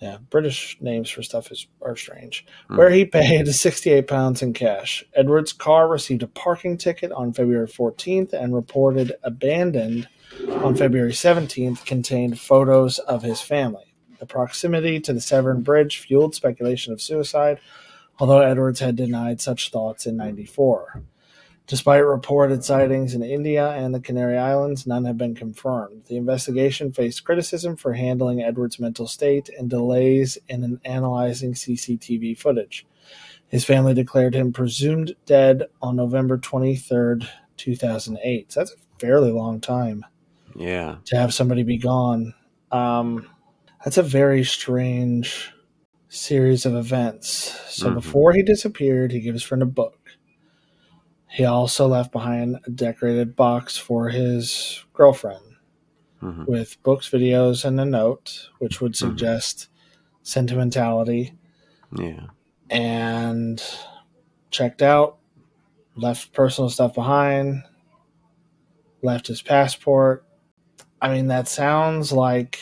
Yeah, British names for stuff is are strange. Hmm. Where he paid 68 pounds in cash. Edwards' car received a parking ticket on February 14th and reported abandoned on February 17th contained photos of his family. The proximity to the Severn Bridge fueled speculation of suicide, although Edwards had denied such thoughts in 94. Despite reported sightings in India and the Canary Islands, none have been confirmed. The investigation faced criticism for handling Edwards' mental state and delays in analyzing CCTV footage. His family declared him presumed dead on November 23rd, 2008. So that's a fairly long time Yeah. to have somebody be gone. Um, that's a very strange series of events. So Mhm. before he disappeared, he gave his friend a book. He also left behind a decorated box for his girlfriend hmm with books, videos, and a note, which would Mhm. suggest sentimentality. Yeah. And checked out, left personal stuff behind, left his passport. I mean, that sounds like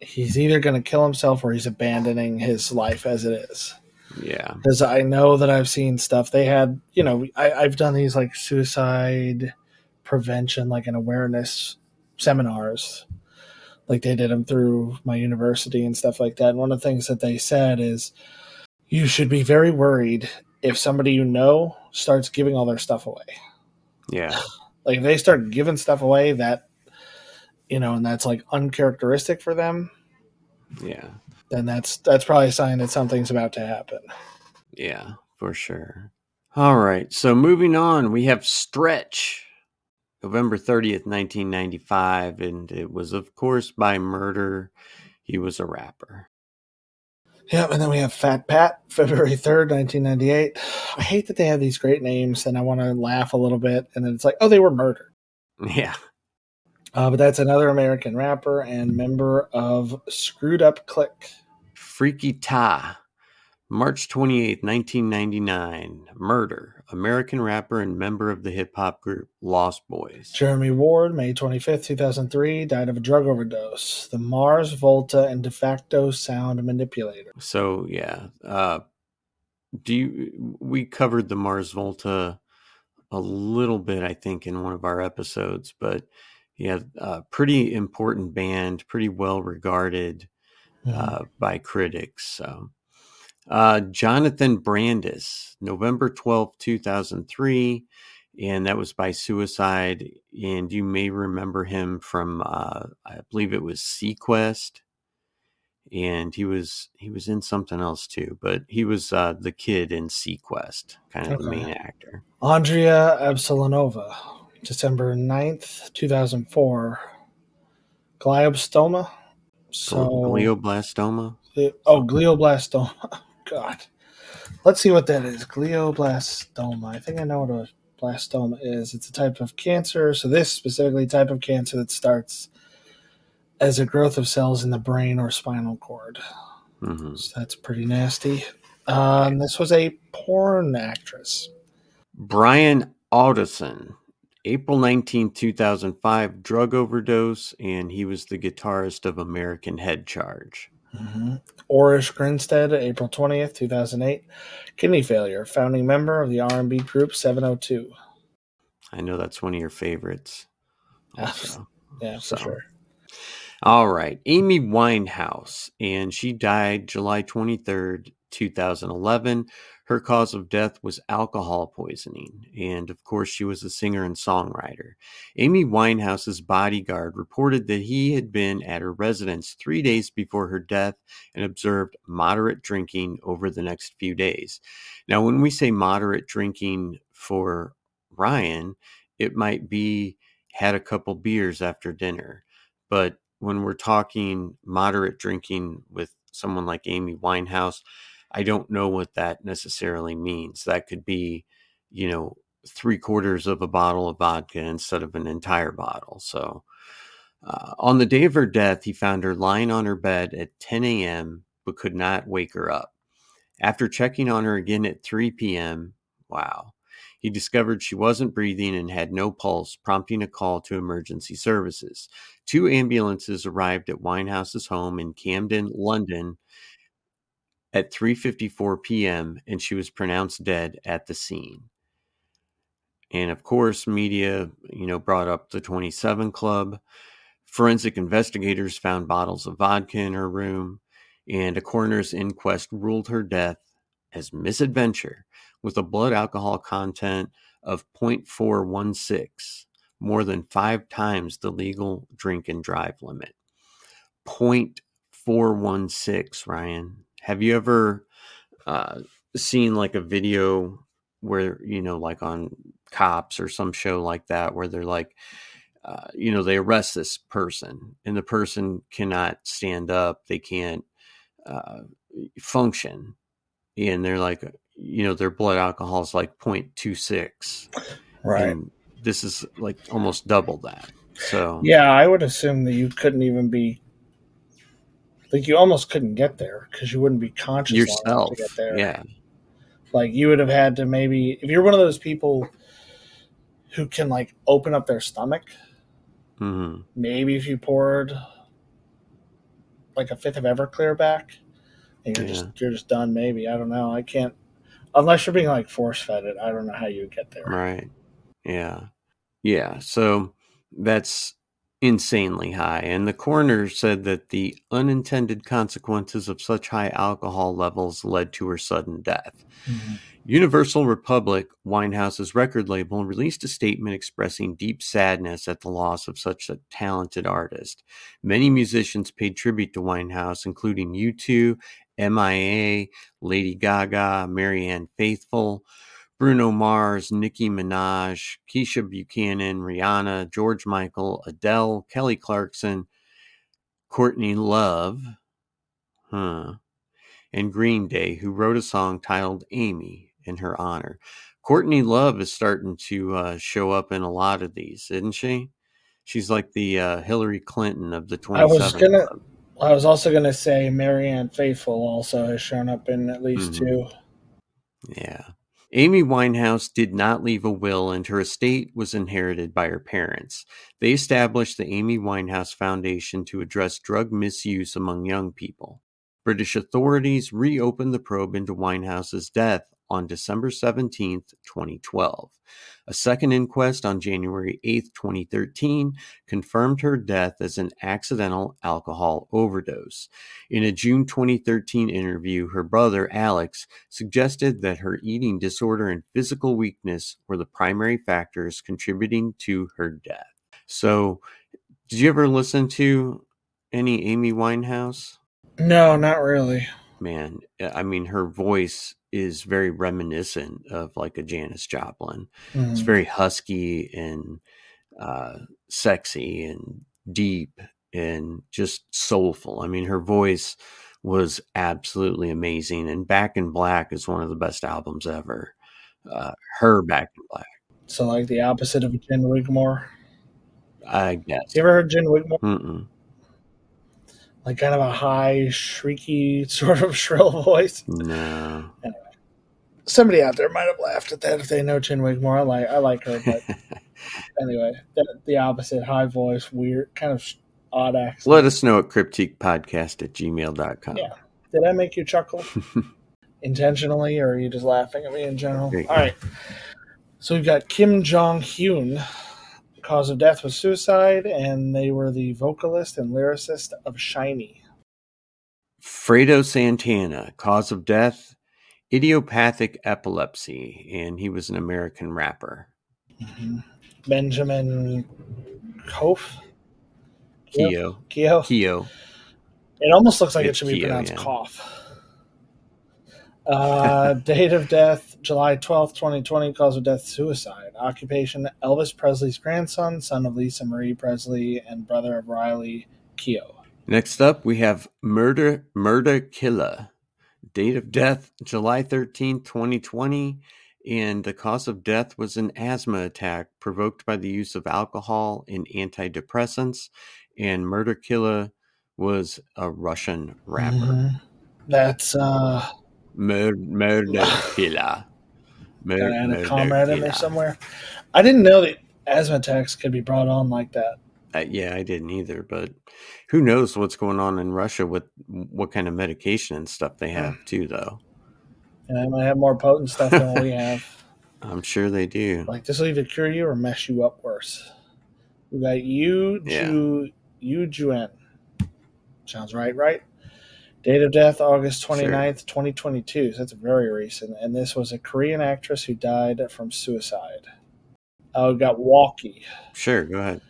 he's either going to kill himself or he's abandoning his life as it is. Yeah. Because I know that I've seen stuff. They had, you know, I, I've done these like suicide prevention, like an awareness seminars. Like they did them through my university and stuff like that. And one of the things that they said is you should be very worried if somebody you know starts giving all their stuff away. Yeah. Like if they start giving stuff away that, you know, and that's like uncharacteristic for them, Yeah. then that's that's probably a sign that something's about to happen. Yeah, for sure. All right. So moving on, we have Stretch, November 30th, 1995. And it was, of course, by murder. He was a rapper. Yeah, and then we have Fat Pat, February 3rd, 1998. I hate that they have these great names, and I want to laugh a little bit, and then it's like, oh, they were murdered. Yeah. Uh, but that's another American rapper and member of Screwed Up Click. Freaky Ta, March 28th, 1999. Murder, American rapper and member of the hip hop group Lost Boyz. Jeremy Ward, May 25th, 2003, died of a drug overdose. The Mars Volta and de facto sound manipulator. So, yeah. Uh, do you, we covered the Mars Volta a little bit, I think, in one of our episodes, but yeah, a pretty important band, pretty well regarded uh, by critics. So, uh, Jonathan Brandis, November twelfth, 2003, and that was by suicide. And you may remember him from, uh, I believe it was SeaQuest. And he was he was in something else too, but he was uh, the kid in SeaQuest, kind of the main actor. Andrea Absalonova, December 9th, 2004. Glioblastoma. So, glioblastoma. Oh, glioblastoma. God. Let's see what that is. Glioblastoma. I think I know what a blastoma is. It's a type of cancer. So this specifically type of cancer that starts as a growth of cells in the brain or spinal cord. Mm-hmm. So that's pretty nasty. Um, this was a porn actress. Brian Alderson, April 19, 2005, drug overdose, and he was the guitarist of American Head Charge. Mm-hmm. Orish Grinstead, April 20th, 2008. Kidney failure, founding member of the R&B group 702. I know that's one of your favorites. Also. yeah, for so. sure. All right. Amy Winehouse, and she died July 23rd, 2011. Her cause of death was alcohol poisoning, and of course, she was a singer and songwriter. Amy Winehouse's bodyguard reported that he had been at her residence three days before her death and observed moderate drinking over the next few days. Now, when we say moderate drinking for Ryan, it might be had a couple beers after dinner, but when we're talking moderate drinking with someone like Amy Winehouse, I don't know what that necessarily means. That could be, you know, three quarters of a bottle of vodka instead of an entire bottle. So, uh, on the day of her death, he found her lying on her bed at 10 a.m., but could not wake her up. After checking on her again at 3 p.m., wow, he discovered she wasn't breathing and had no pulse, prompting a call to emergency services. Two ambulances arrived at Winehouse's home in Camden, London, at 3:54 p.m. and she was pronounced dead at the scene. And of course, media, you know, brought up the 27 Club. Forensic investigators found bottles of vodka in her room, and a coroner's inquest ruled her death as misadventure with a blood alcohol content of 0.416, more than five times the legal drink and drive limit. 0.416, Ryan. Have you ever uh, seen like a video where you know, like on Cops or some show like that, where they're like, uh, you know, they arrest this person and the person cannot stand up, they can't uh, function, and they're like, you know, their blood alcohol is like 0.26. Right. And this is like almost double that. So yeah, I would assume that you couldn't even be like you almost couldn't get there because you wouldn't be conscious yourself to get there. Yeah, like you would have had to maybe if you're one of those people who can like open up their stomach. Mm-hmm. Maybe if you poured like a fifth of Everclear back, and you're yeah. just you're just done. Maybe I don't know. I can't unless you're being like force fed it. I don't know how you would get there. Right. Yeah. Yeah. So that's insanely high. And the coroner said that the unintended consequences of such high alcohol levels led to her sudden death. Mm-hmm. Universal Republic, Winehouse's record label, released a statement expressing deep sadness at the loss of such a talented artist. Many musicians paid tribute to Winehouse, including U2, MIA, Lady Gaga, Marianne Faithfull, Bruno Mars, Nicki Minaj, Keisha Buchanan, Rihanna, George Michael, Adele, Kelly Clarkson, Courtney Love, huh, and Green Day, who wrote a song titled Amy in her honor. Courtney Love is starting to uh, show up in a lot of these, isn't she? She's like the uh, Hillary Clinton of the 27 I was gonna, I was also going to say Marianne Faithfull also has shown up in at least mm-hmm. two. Yeah. Amy Winehouse did not leave a will, and her estate was inherited by her parents. They established the Amy Winehouse Foundation to address drug misuse among young people. British authorities reopened the probe into Winehouse's death on December 17, 2012. A second inquest on January 8, 2013, confirmed her death as an accidental alcohol overdose. In a June 2013 interview, her brother, Alex, suggested that her eating disorder and physical weakness were the primary factors contributing to her death. So, did you ever listen to any Amy Winehouse? No, not really. Man, I mean, her voice is very reminiscent of like a Janis Joplin. Mhm. It's very husky and uh, sexy and deep and just soulful. I mean, her voice was absolutely amazing. And Back in Black is one of the best albums ever. Uh, her Back in Black, So like the opposite of Gin Wigmore. I guess. You ever heard Gin Wigmore? Mm-mm. Like kind of a high, shrieky, sort of shrill voice. No. Somebody out there might have laughed at that if they know Gin Wigmore. I like I like her, but anyway, the, the opposite, high voice, weird, kind of odd accent. Let us know at cryptiquepodcast at gmail.com. Yeah. Did I make you chuckle intentionally, or are you just laughing at me in general? Great. All right. So we've got Kim Jong Hyun. Cause of death was suicide, and they were the vocalist and lyricist of SHINee. Fredo Santana, cause of death, idiopathic epilepsy, and he was an American rapper. Benjamin Kof. Keo. Keo. Keo. It almost looks like It's it should be Keo, pronounced yeah. cough. Uh, date of death, July 12th, 2020. Cause of death, suicide. Occupation, Elvis Presley's grandson, son of Lisa Marie Presley, and brother of Riley Keough. Next up, we have Murder Murder Killer. Date of death, July 13th, 2020. And the cause of death was an asthma attack provoked by the use of alcohol and antidepressants. And Murder Killer was a Russian rapper. Mhm. That's uh, Mur- Murder Killer. Mur- gotta add a Murder comrade in there somewhere. I didn't know that asthma attacks could be brought on like that. Uh, yeah, I didn't either, but who knows what's going on in Russia with what kind of medication and stuff they have too, though. And they might have more potent stuff than we have. I'm sure they do. Like this will either cure you or mess you up worse. We got Yu Yeah. Ju Yu Juan. Sounds right, right? Date of death August 29th, 2022. So that's very recent. And this was a Korean actress who died from suicide. Oh, we got Walkie. Sure, go ahead.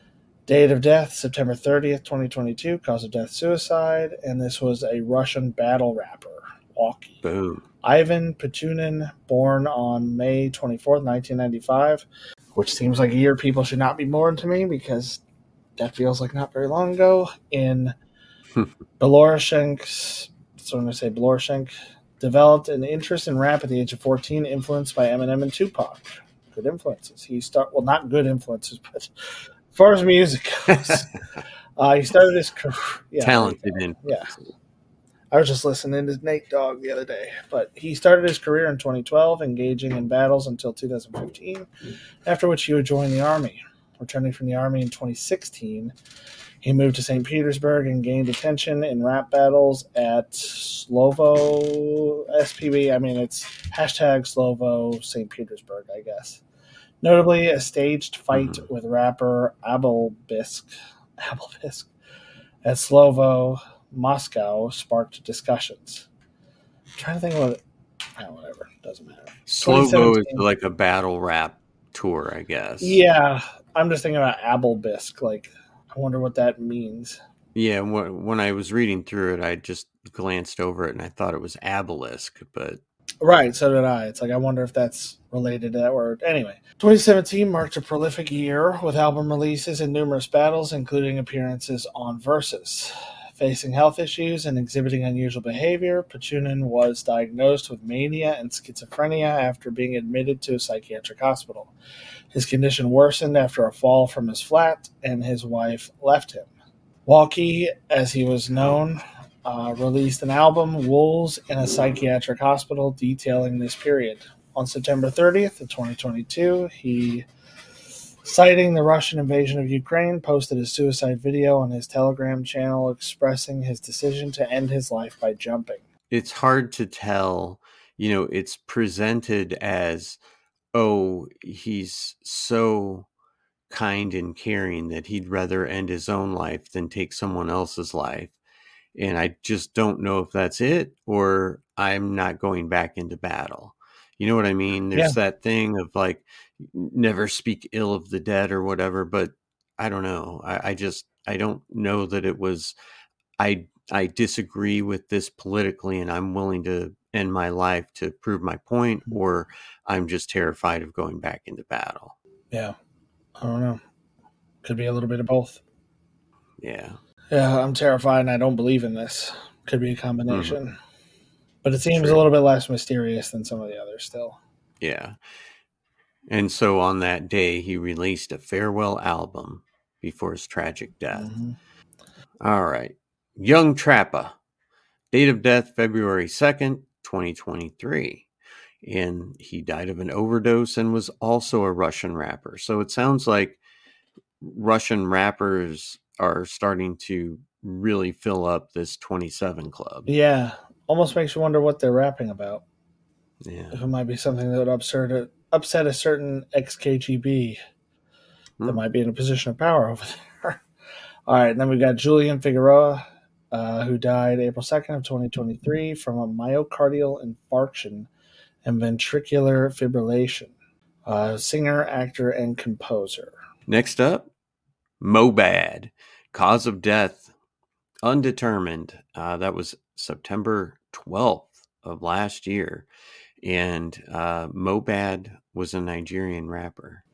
Date of death September 30th, 2022. Cause of death suicide. And this was a Russian battle rapper, Walkie. Boom. Ivan Petunin, born on May 24th, 1995, which seems like a year people should not be born to me because that feels like not very long ago, in Belorushensk, so I'm going to say Belorushensk, developed an interest in rap at the age of 14, influenced by Eminem and Tupac. Good influences. He start well, not good influences, but far as music goes, uh, he started his career. Yeah, Talented in yeah. I was just listening to Nate Dogg the other day, but he started his career in 2012, engaging in battles until 2015, after which he would join the army. Returning from the army in 2016, he moved to St. Petersburg and gained attention in rap battles at Slovo SPB. I mean, it's hashtag Slovo St. Petersburg, I guess. Notably, a staged fight Mhm. with rapper Abelbisk, Abelbisk at Slovo Moscow sparked discussions. I'm trying to think what. Oh, whatever. Doesn't matter. Slovo is like a battle rap tour, I guess. Yeah, I'm just thinking about Abelbisk. Like, I wonder what that means. Yeah, when I was reading through it, I just glanced over it and I thought it was obelisk, but Right, so did I. It's like I wonder if that's related to that word. Anyway, 2017 marked a prolific year with album releases and numerous battles, including appearances on Versus. Facing health issues and exhibiting unusual behavior, Petunin was diagnosed with mania and schizophrenia after being admitted to a psychiatric hospital. His condition worsened after a fall from his flat, and his wife left him. Walkie, as he was known, uh, released an album, Wolves in a Psychiatric Hospital, detailing this period. On September 30th of 2022, he, citing the Russian invasion of Ukraine, posted a suicide video on his Telegram channel expressing his decision to end his life by jumping. it's hard to tell. You know, it's presented as, oh, he's so kind and caring that he'd rather end his own life than take someone else's life. And I just don't know if that's it or I'm not going back into battle. You know what I uh, mean? There's that thing of like, never speak ill of the dead or whatever, but I don't know. I, I just, I don't know that it was, I, I disagree with this politically and I'm willing to end my life to prove my point, mm-hmm. or I'm just terrified of going back into battle. Yeah. I don't know. Could be a little bit of both. Yeah. Yeah, I'm terrified and I don't believe in this. Could be a combination. Mm-hmm. But it seems True. a little bit less mysterious than some of the others still. Yeah. And so on that day, he released a farewell album before his tragic death. Mm-hmm. All right. Young Trappa. Date of death February 2nd, 2023. And he died of an overdose and was also a Russian rapper. So it sounds like Russian rappers are starting to really fill up this 27 club. Yeah. Almost makes you wonder what they're rapping about. Yeah. If it might be something that would upset a, upset a certain XKGB hmm. that might be in a position of power over there. All right. And then we got Julian Figueroa, uh, who died April 2nd of 2023 from a myocardial infarction and ventricular fibrillation. Uh, singer, actor, and composer. Next up, Mohbad. Cause of death undetermined. Uh, that was September 12th of last year. And uh, Mohbad was a Nigerian rapper.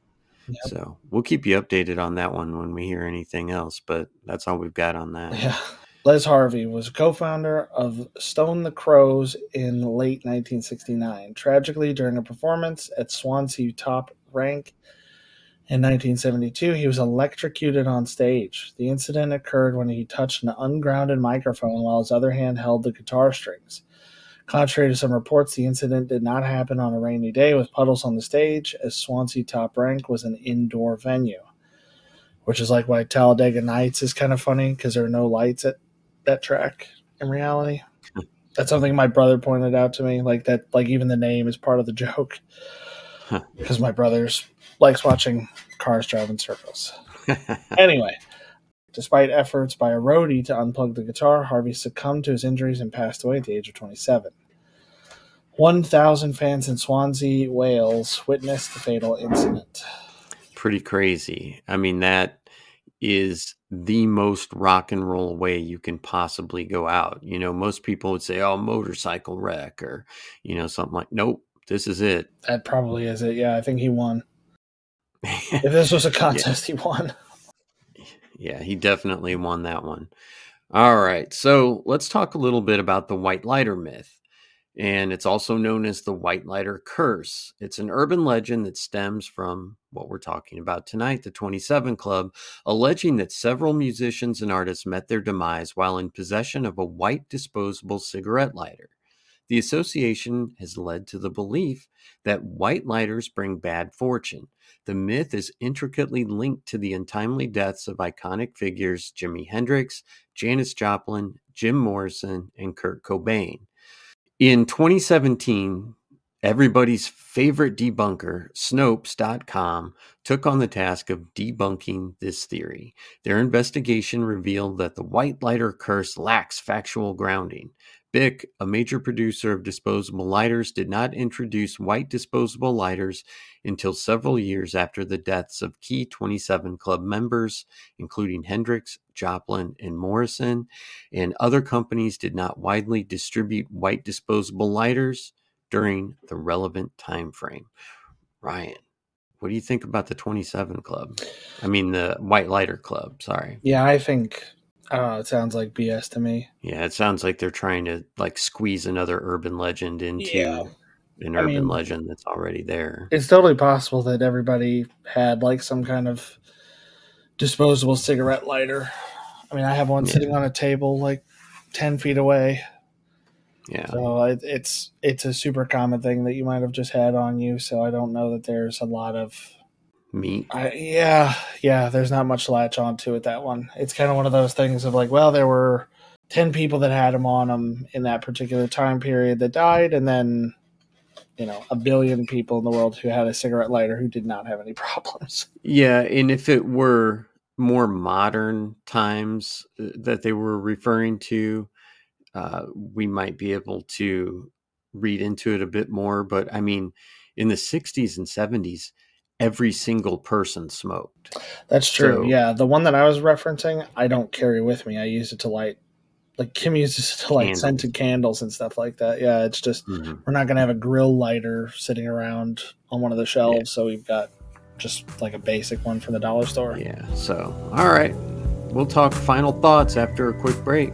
Yep. So we'll keep you updated on that one when we hear anything else, but that's all we've got on that. Yeah. Les Harvey was co-founder of Stone the Crows in late 1969. Tragically, during a performance at Swansea Top Rank in 1972, he was electrocuted on stage. The incident occurred when he touched an ungrounded microphone while his other hand held the guitar strings. Contrary to some reports, the incident did not happen on a rainy day with puddles on the stage, as Swansea Top Rank was an indoor venue. Which is like why Talladega Nights is kind of funny because there are no lights at that track in reality. That's something my brother pointed out to me. Like that, like even the name is part of the joke. Because my brother's likes watching cars drive in circles. anyway, despite efforts by a roadie to unplug the guitar, Harvey succumbed to his injuries and passed away at the age of 27. 1,000 fans in Swansea, Wales witnessed the fatal incident. Pretty crazy. I mean, that is the most rock and roll way you can possibly go out. You know, most people would say, oh, motorcycle wreck or, you know, something like, nope, this is it. That probably is it. Yeah, I think he won. if this was a contest, yeah. he won. Yeah, he definitely won that one. All right. So let's talk a little bit about the white lighter myth and it's also known as the White Lighter Curse. It's an urban legend that stems from what we're talking about tonight, the 27 Club, alleging that several musicians and artists met their demise while in possession of a white disposable cigarette lighter. The association has led to the belief that white lighters bring bad fortune. The myth is intricately linked to the untimely deaths of iconic figures Jimi Hendrix, Janis Joplin, Jim Morrison, and Kurt Cobain. In 2017, everybody's favorite debunker, Snopes.com, took on the task of debunking this theory. Their investigation revealed that the white lighter curse lacks factual grounding. Bic, a major producer of disposable lighters, did not introduce white disposable lighters until several years after the deaths of key 27 Club members, including Hendrix, Joplin, and Morrison, and other companies did not widely distribute white disposable lighters during the relevant time frame. Ryan, what do you think about the 27 Club? I mean, the White Lighter Club, sorry. Yeah, I think Oh, it sounds like BS to me. Yeah, it sounds like they're trying to like squeeze another urban legend into yeah. an urban mean, legend that's already there. It's totally possible that everybody had like some kind of disposable cigarette lighter. I mean, I have one yeah. sitting on a table like ten feet away. Yeah. So it, it's it's a super common thing that you might have just had on you. So I don't know that there's a lot of meat. I, yeah, yeah. There's not much latch on to it. That one. It's kind of one of those things of like, well, there were ten people that had them on them in that particular time period that died, and then you know a billion people in the world who had a cigarette lighter who did not have any problems. Yeah, and if it were more modern times uh, that they were referring to, uh, we might be able to read into it a bit more. But I mean, in the 60s and 70s, every single person smoked. That's true. So, yeah, the one that I was referencing, I don't carry with me. I use it to light like Kim uses it to light Candles. scented candles and stuff like that. Yeah, it's just Mhm. we're not gonna have a grill lighter sitting around on one of the shelves, so we've got just like a basic one from the dollar store. Yeah. So, all right. We'll talk final thoughts after a quick break.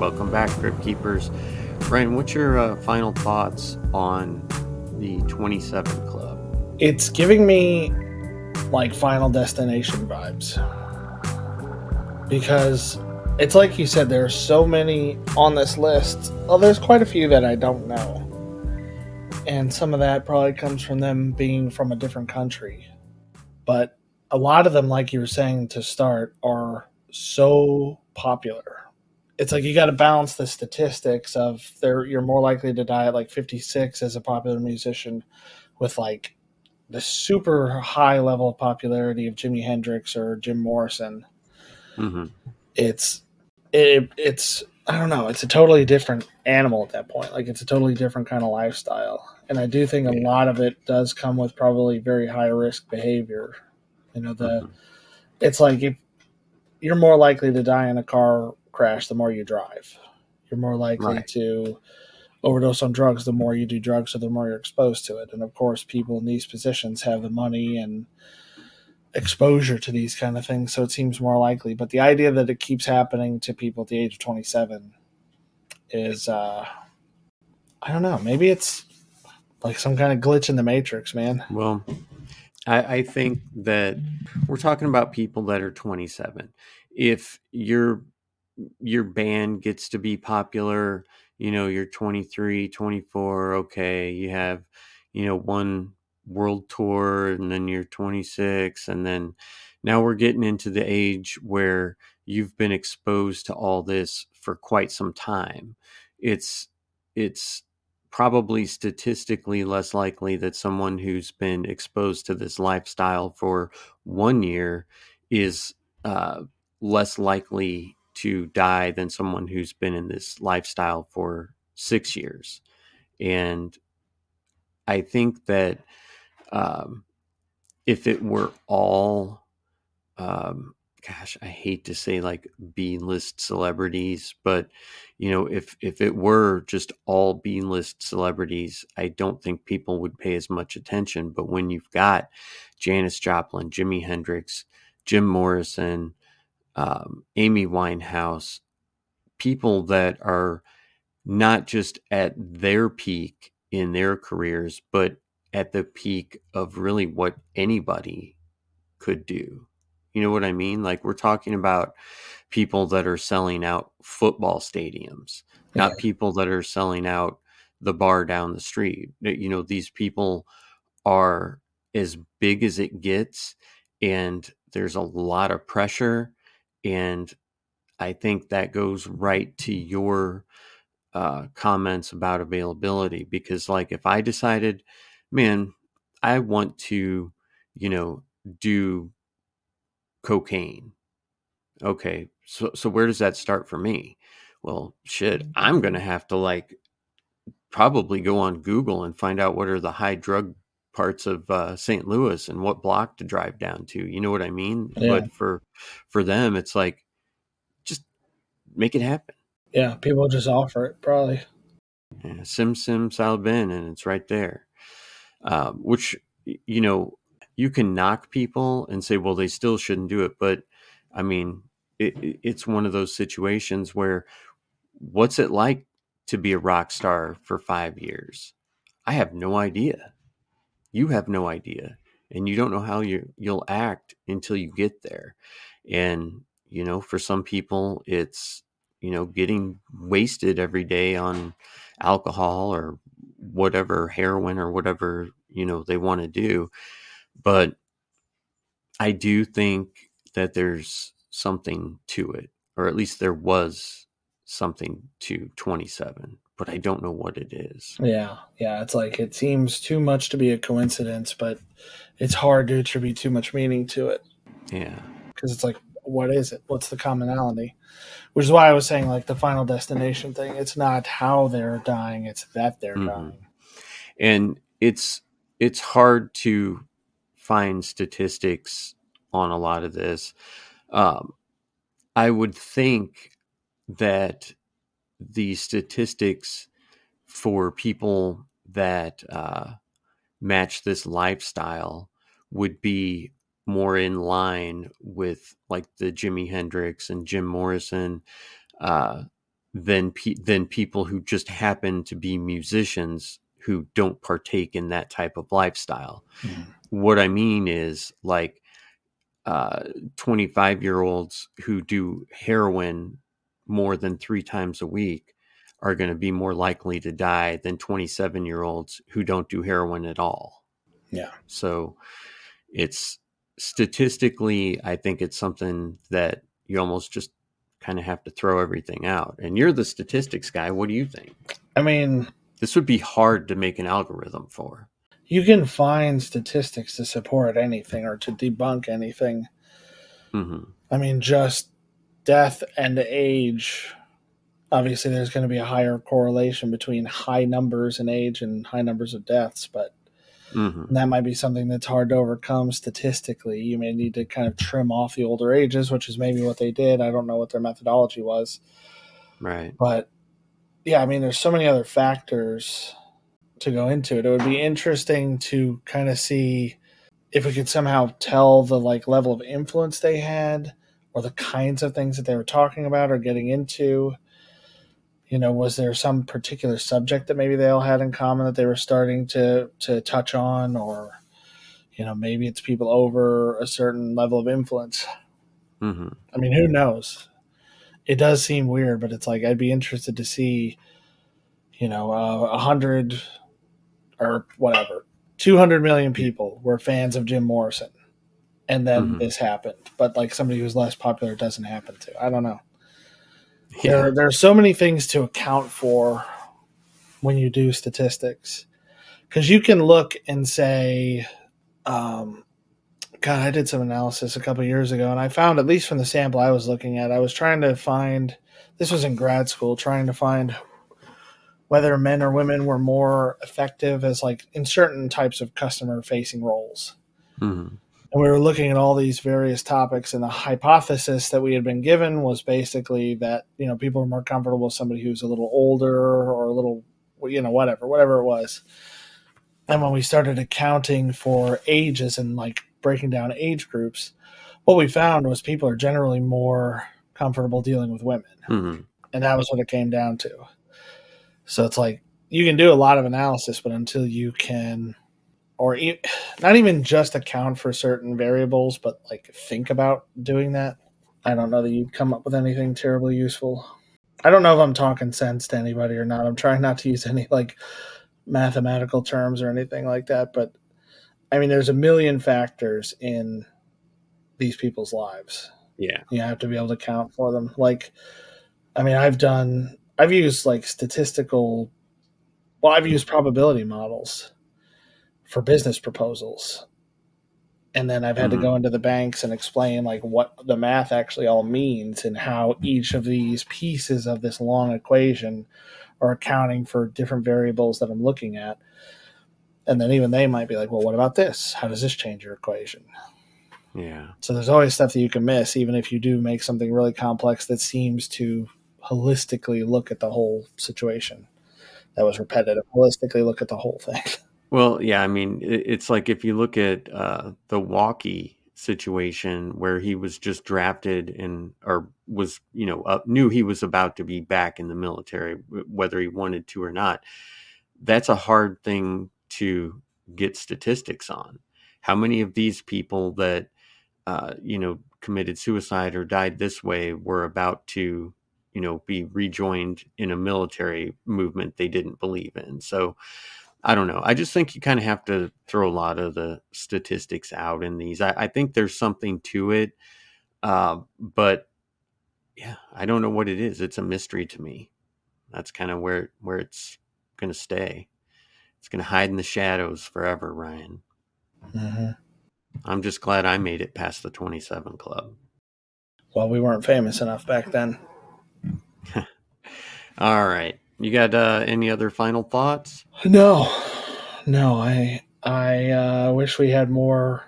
Welcome back, Crypt Keepers. Brian, what's your uh, final thoughts on the 27 Club? It's giving me like Final Destination vibes because it's like you said, there are so many on this list. Well, there's quite a few that I don't know, and some of that probably comes from them being from a different country. But a lot of them, like you were saying to start, are so popular. It's like you got to balance the statistics of there. You're more likely to die at like 56 as a popular musician, with like the super high level of popularity of Jimi Hendrix or Jim Morrison. hmm It's it, it's I don't know. It's a totally different animal at that point. Like it's a totally different kind of lifestyle, and I do think a Yeah. lot of it does come with probably very high risk behavior. You know, the Mhm. it's like if you're more likely to die in a car crash the more you drive. You're more likely Right. to overdose on drugs the more you do drugs, so the more you're exposed to it. And of course, people in these positions have the money and exposure to these kind of things, so it seems more likely. But the idea that it keeps happening to people at the age of 27 is, uh, I don't know, maybe it's like some kind of glitch in the matrix, man. Well, I, I think that we're talking about people that are 27. If your your band gets to be popular, you know, you're 23, 24, okay, you have, you know, one world tour and then you're 26 and then now we're getting into the age where you've been exposed to all this for quite some time. It's it's probably statistically less likely that someone who's been exposed to this lifestyle for one year is uh, less likely to die than someone who's been in this lifestyle for six years. And I think that um, if it were all, um, gosh, I hate to say like B list celebrities, but you know, if if it were just all B list celebrities, I don't think people would pay as much attention. But when you've got Janis Joplin, Jimi Hendrix, Jim Morrison, um, Amy Winehouse, people that are not just at their peak in their careers, but at the peak of really what anybody could do. You know what I mean? Like we're talking about people that are selling out football stadiums, not people that are selling out the bar down the street. You know, these people are as big as it gets and there's a lot of pressure and I think that goes right to your uh, comments about availability because, like, if I decided, man, I want to, you know, do cocaine. Okay, so so where does that start for me? Well, shit, I'm gonna have to like probably go on Google and find out what are the high drug parts of uh, St. Louis and what block to drive down to. You know what I mean? Yeah. But for for them, it's like just make it happen. Yeah, people just offer it probably. Yeah, sim sim salbin and it's right there um, which you know you can knock people and say well they still shouldn't do it but i mean it, it- it's one of those situations where what's it like to be a rock star for five years i have no idea you have no idea and you don't know how you you'll act until you get there. And you know for some people it's you know getting wasted every day on alcohol or whatever heroin or whatever you know they want to do. But i do think that there's something to it or at least there was something to 27 but i don't know what it is Yeah, yeah. It's like it seems too much to be a coincidence, but it's hard to attribute too much meaning to it yeah because it's like what is it? What's the commonality? Which is why I was saying like the final destination thing. It's not how they're dying; it's that they're mm-hmm. dying. And it's it's hard to find statistics on a lot of this. Um, I would think that the statistics for people that uh, match this lifestyle would be more in line with like the Jimi Hendrix and Jim Morrison uh, than pe- than people who just happen to be musicians who don't partake in that type of lifestyle. Mm-hmm. What I mean is like 25 uh, year olds who do heroin more than three times a week are going to be more likely to die than 27 year olds who don't do heroin at all. Yeah. So it's statistically, I think it's something that you almost just kind of have to throw everything out. And you're the statistics guy. What do you think? I mean, this would be hard to make an algorithm for. You can find statistics to support anything or to debunk anything. Mm-hmm. I mean, just death and age. Obviously, there's going to be a higher correlation between high numbers in age and high numbers of deaths, but mm-hmm. that might be something that's hard to overcome statistically. You may need to kind of trim off the older ages, which is maybe what they did. I don't know what their methodology was. Right. But yeah, I mean, there's so many other factors to go into it. It would be interesting to kind of see if we could somehow tell the like level of influence they had or the kinds of things that they were talking about or getting into. You know, was there some particular subject that maybe they all had in common that they were starting to to touch on, or you know, maybe it's people over a certain level of influence. Mm-hmm. I mean, who knows? it does seem weird, but it's like I'd be interested to see, you know, uh, a uh, hundred or whatever, two hundred million people were fans of Jim Morrison, and then mm-hmm. this happened. But like somebody who's less popular doesn't happen to. I don't know. Yeah. There, there are so many things to account for when you do statistics, because you can look and say, um, God, I did some analysis a couple years ago, and I found, at least from the sample I was looking at, I was trying to find. This was in grad school, trying to find whether men or women were more effective as like in certain types of customer facing roles. Mm-hmm. And we were looking at all these various topics, and the hypothesis that we had been given was basically that you know people are more comfortable with somebody who's a little older or a little you know whatever whatever it was. And when we started accounting for ages and like breaking down age groups, what we found was people are generally more comfortable dealing with women. Mm-hmm. And that was what it came down to. So it's like you can do a lot of analysis, but until you can, or e- not even just account for certain variables, but like think about doing that, I don't know that you'd come up with anything terribly useful. I don't know if I'm talking sense to anybody or not. I'm trying not to use any like mathematical terms or anything like that, but I mean, there's a million factors in these people's lives. Yeah. You have to be able to count for them. Like, I mean, I've done, I've used like statistical, well, I've used probability models for business proposals. And then I've had mm-hmm. to go into the banks and explain like what the math actually all means and how each of these pieces of this long equation are accounting for different variables that I'm looking at and then even they might be like, well, what about this? How does this change your equation? Yeah. So there's always stuff that you can miss, even if you do make something really complex that seems to holistically look at the whole situation. That was repetitive. Holistically look at the whole thing. Well, yeah, I mean, it's like if you look at uh, the Walkie situation where he was just drafted and or was you know knew he was about to be back in the military, whether he wanted to or not. That's a hard thing to get statistics on. How many of these people that, uh, you know, committed suicide or died this way were about to, you know, be rejoined in a military movement they didn't believe in? So, I don't know. I just think you kind of have to throw a lot of the statistics out in these. I, I think there's something to it, uh, but yeah, I don't know what it is. It's a mystery to me. That's kind of where where it's going to stay. It's going to hide in the shadows forever, Ryan. Mm-hmm. I'm just glad I made it past the 27 club. Well, we weren't famous enough back then. All right. You got uh, any other final thoughts? No, no. I I uh, wish we had more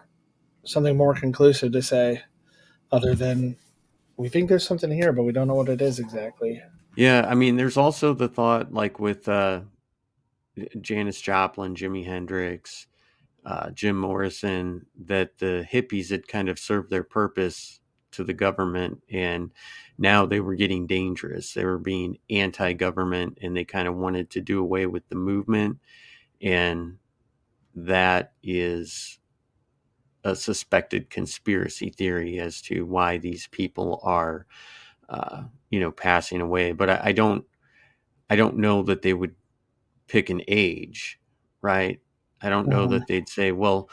something more conclusive to say, other than we think there's something here, but we don't know what it is exactly. Yeah, I mean, there's also the thought, like with uh, Janis Joplin, Jimi Hendrix, uh, Jim Morrison, that the hippies had kind of served their purpose to the government, and now they were getting dangerous. They were being anti-government, and they kind of wanted to do away with the movement, and that is a suspected conspiracy theory as to why these people are, uh, you know, passing away. But I, I don't, I don't know that they would pick an age, right? I don't know Mhm. that they'd say, well,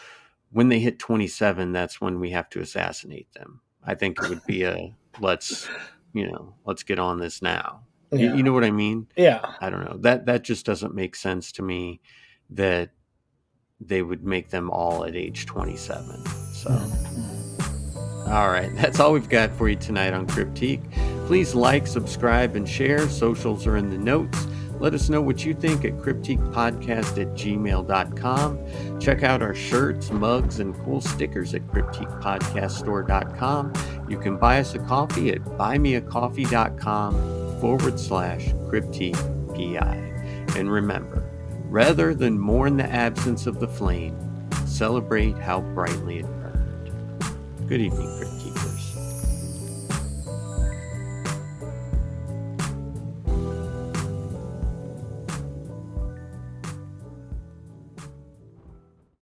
when they hit 27, that's when we have to assassinate them. I think it would be a let's, you know, let's get on this now. You- Yeah, You know what I mean? yeah. I don't know. That that just doesn't make sense to me that they would make them all at age 27. So, mm-hmm. all right, that's all we've got for you tonight on Cryptique. Please like, subscribe, and share. Socials are in the notes. Let us know what you think at cryptiquepodcast at gmail.com. Check out our shirts, mugs, and cool stickers at cryptiquepodcaststore.com. You can buy us a coffee at buymeacoffee.com forward slash cryptique PI. And remember, rather than mourn the absence of the flame, celebrate how brightly it burned. Good evening.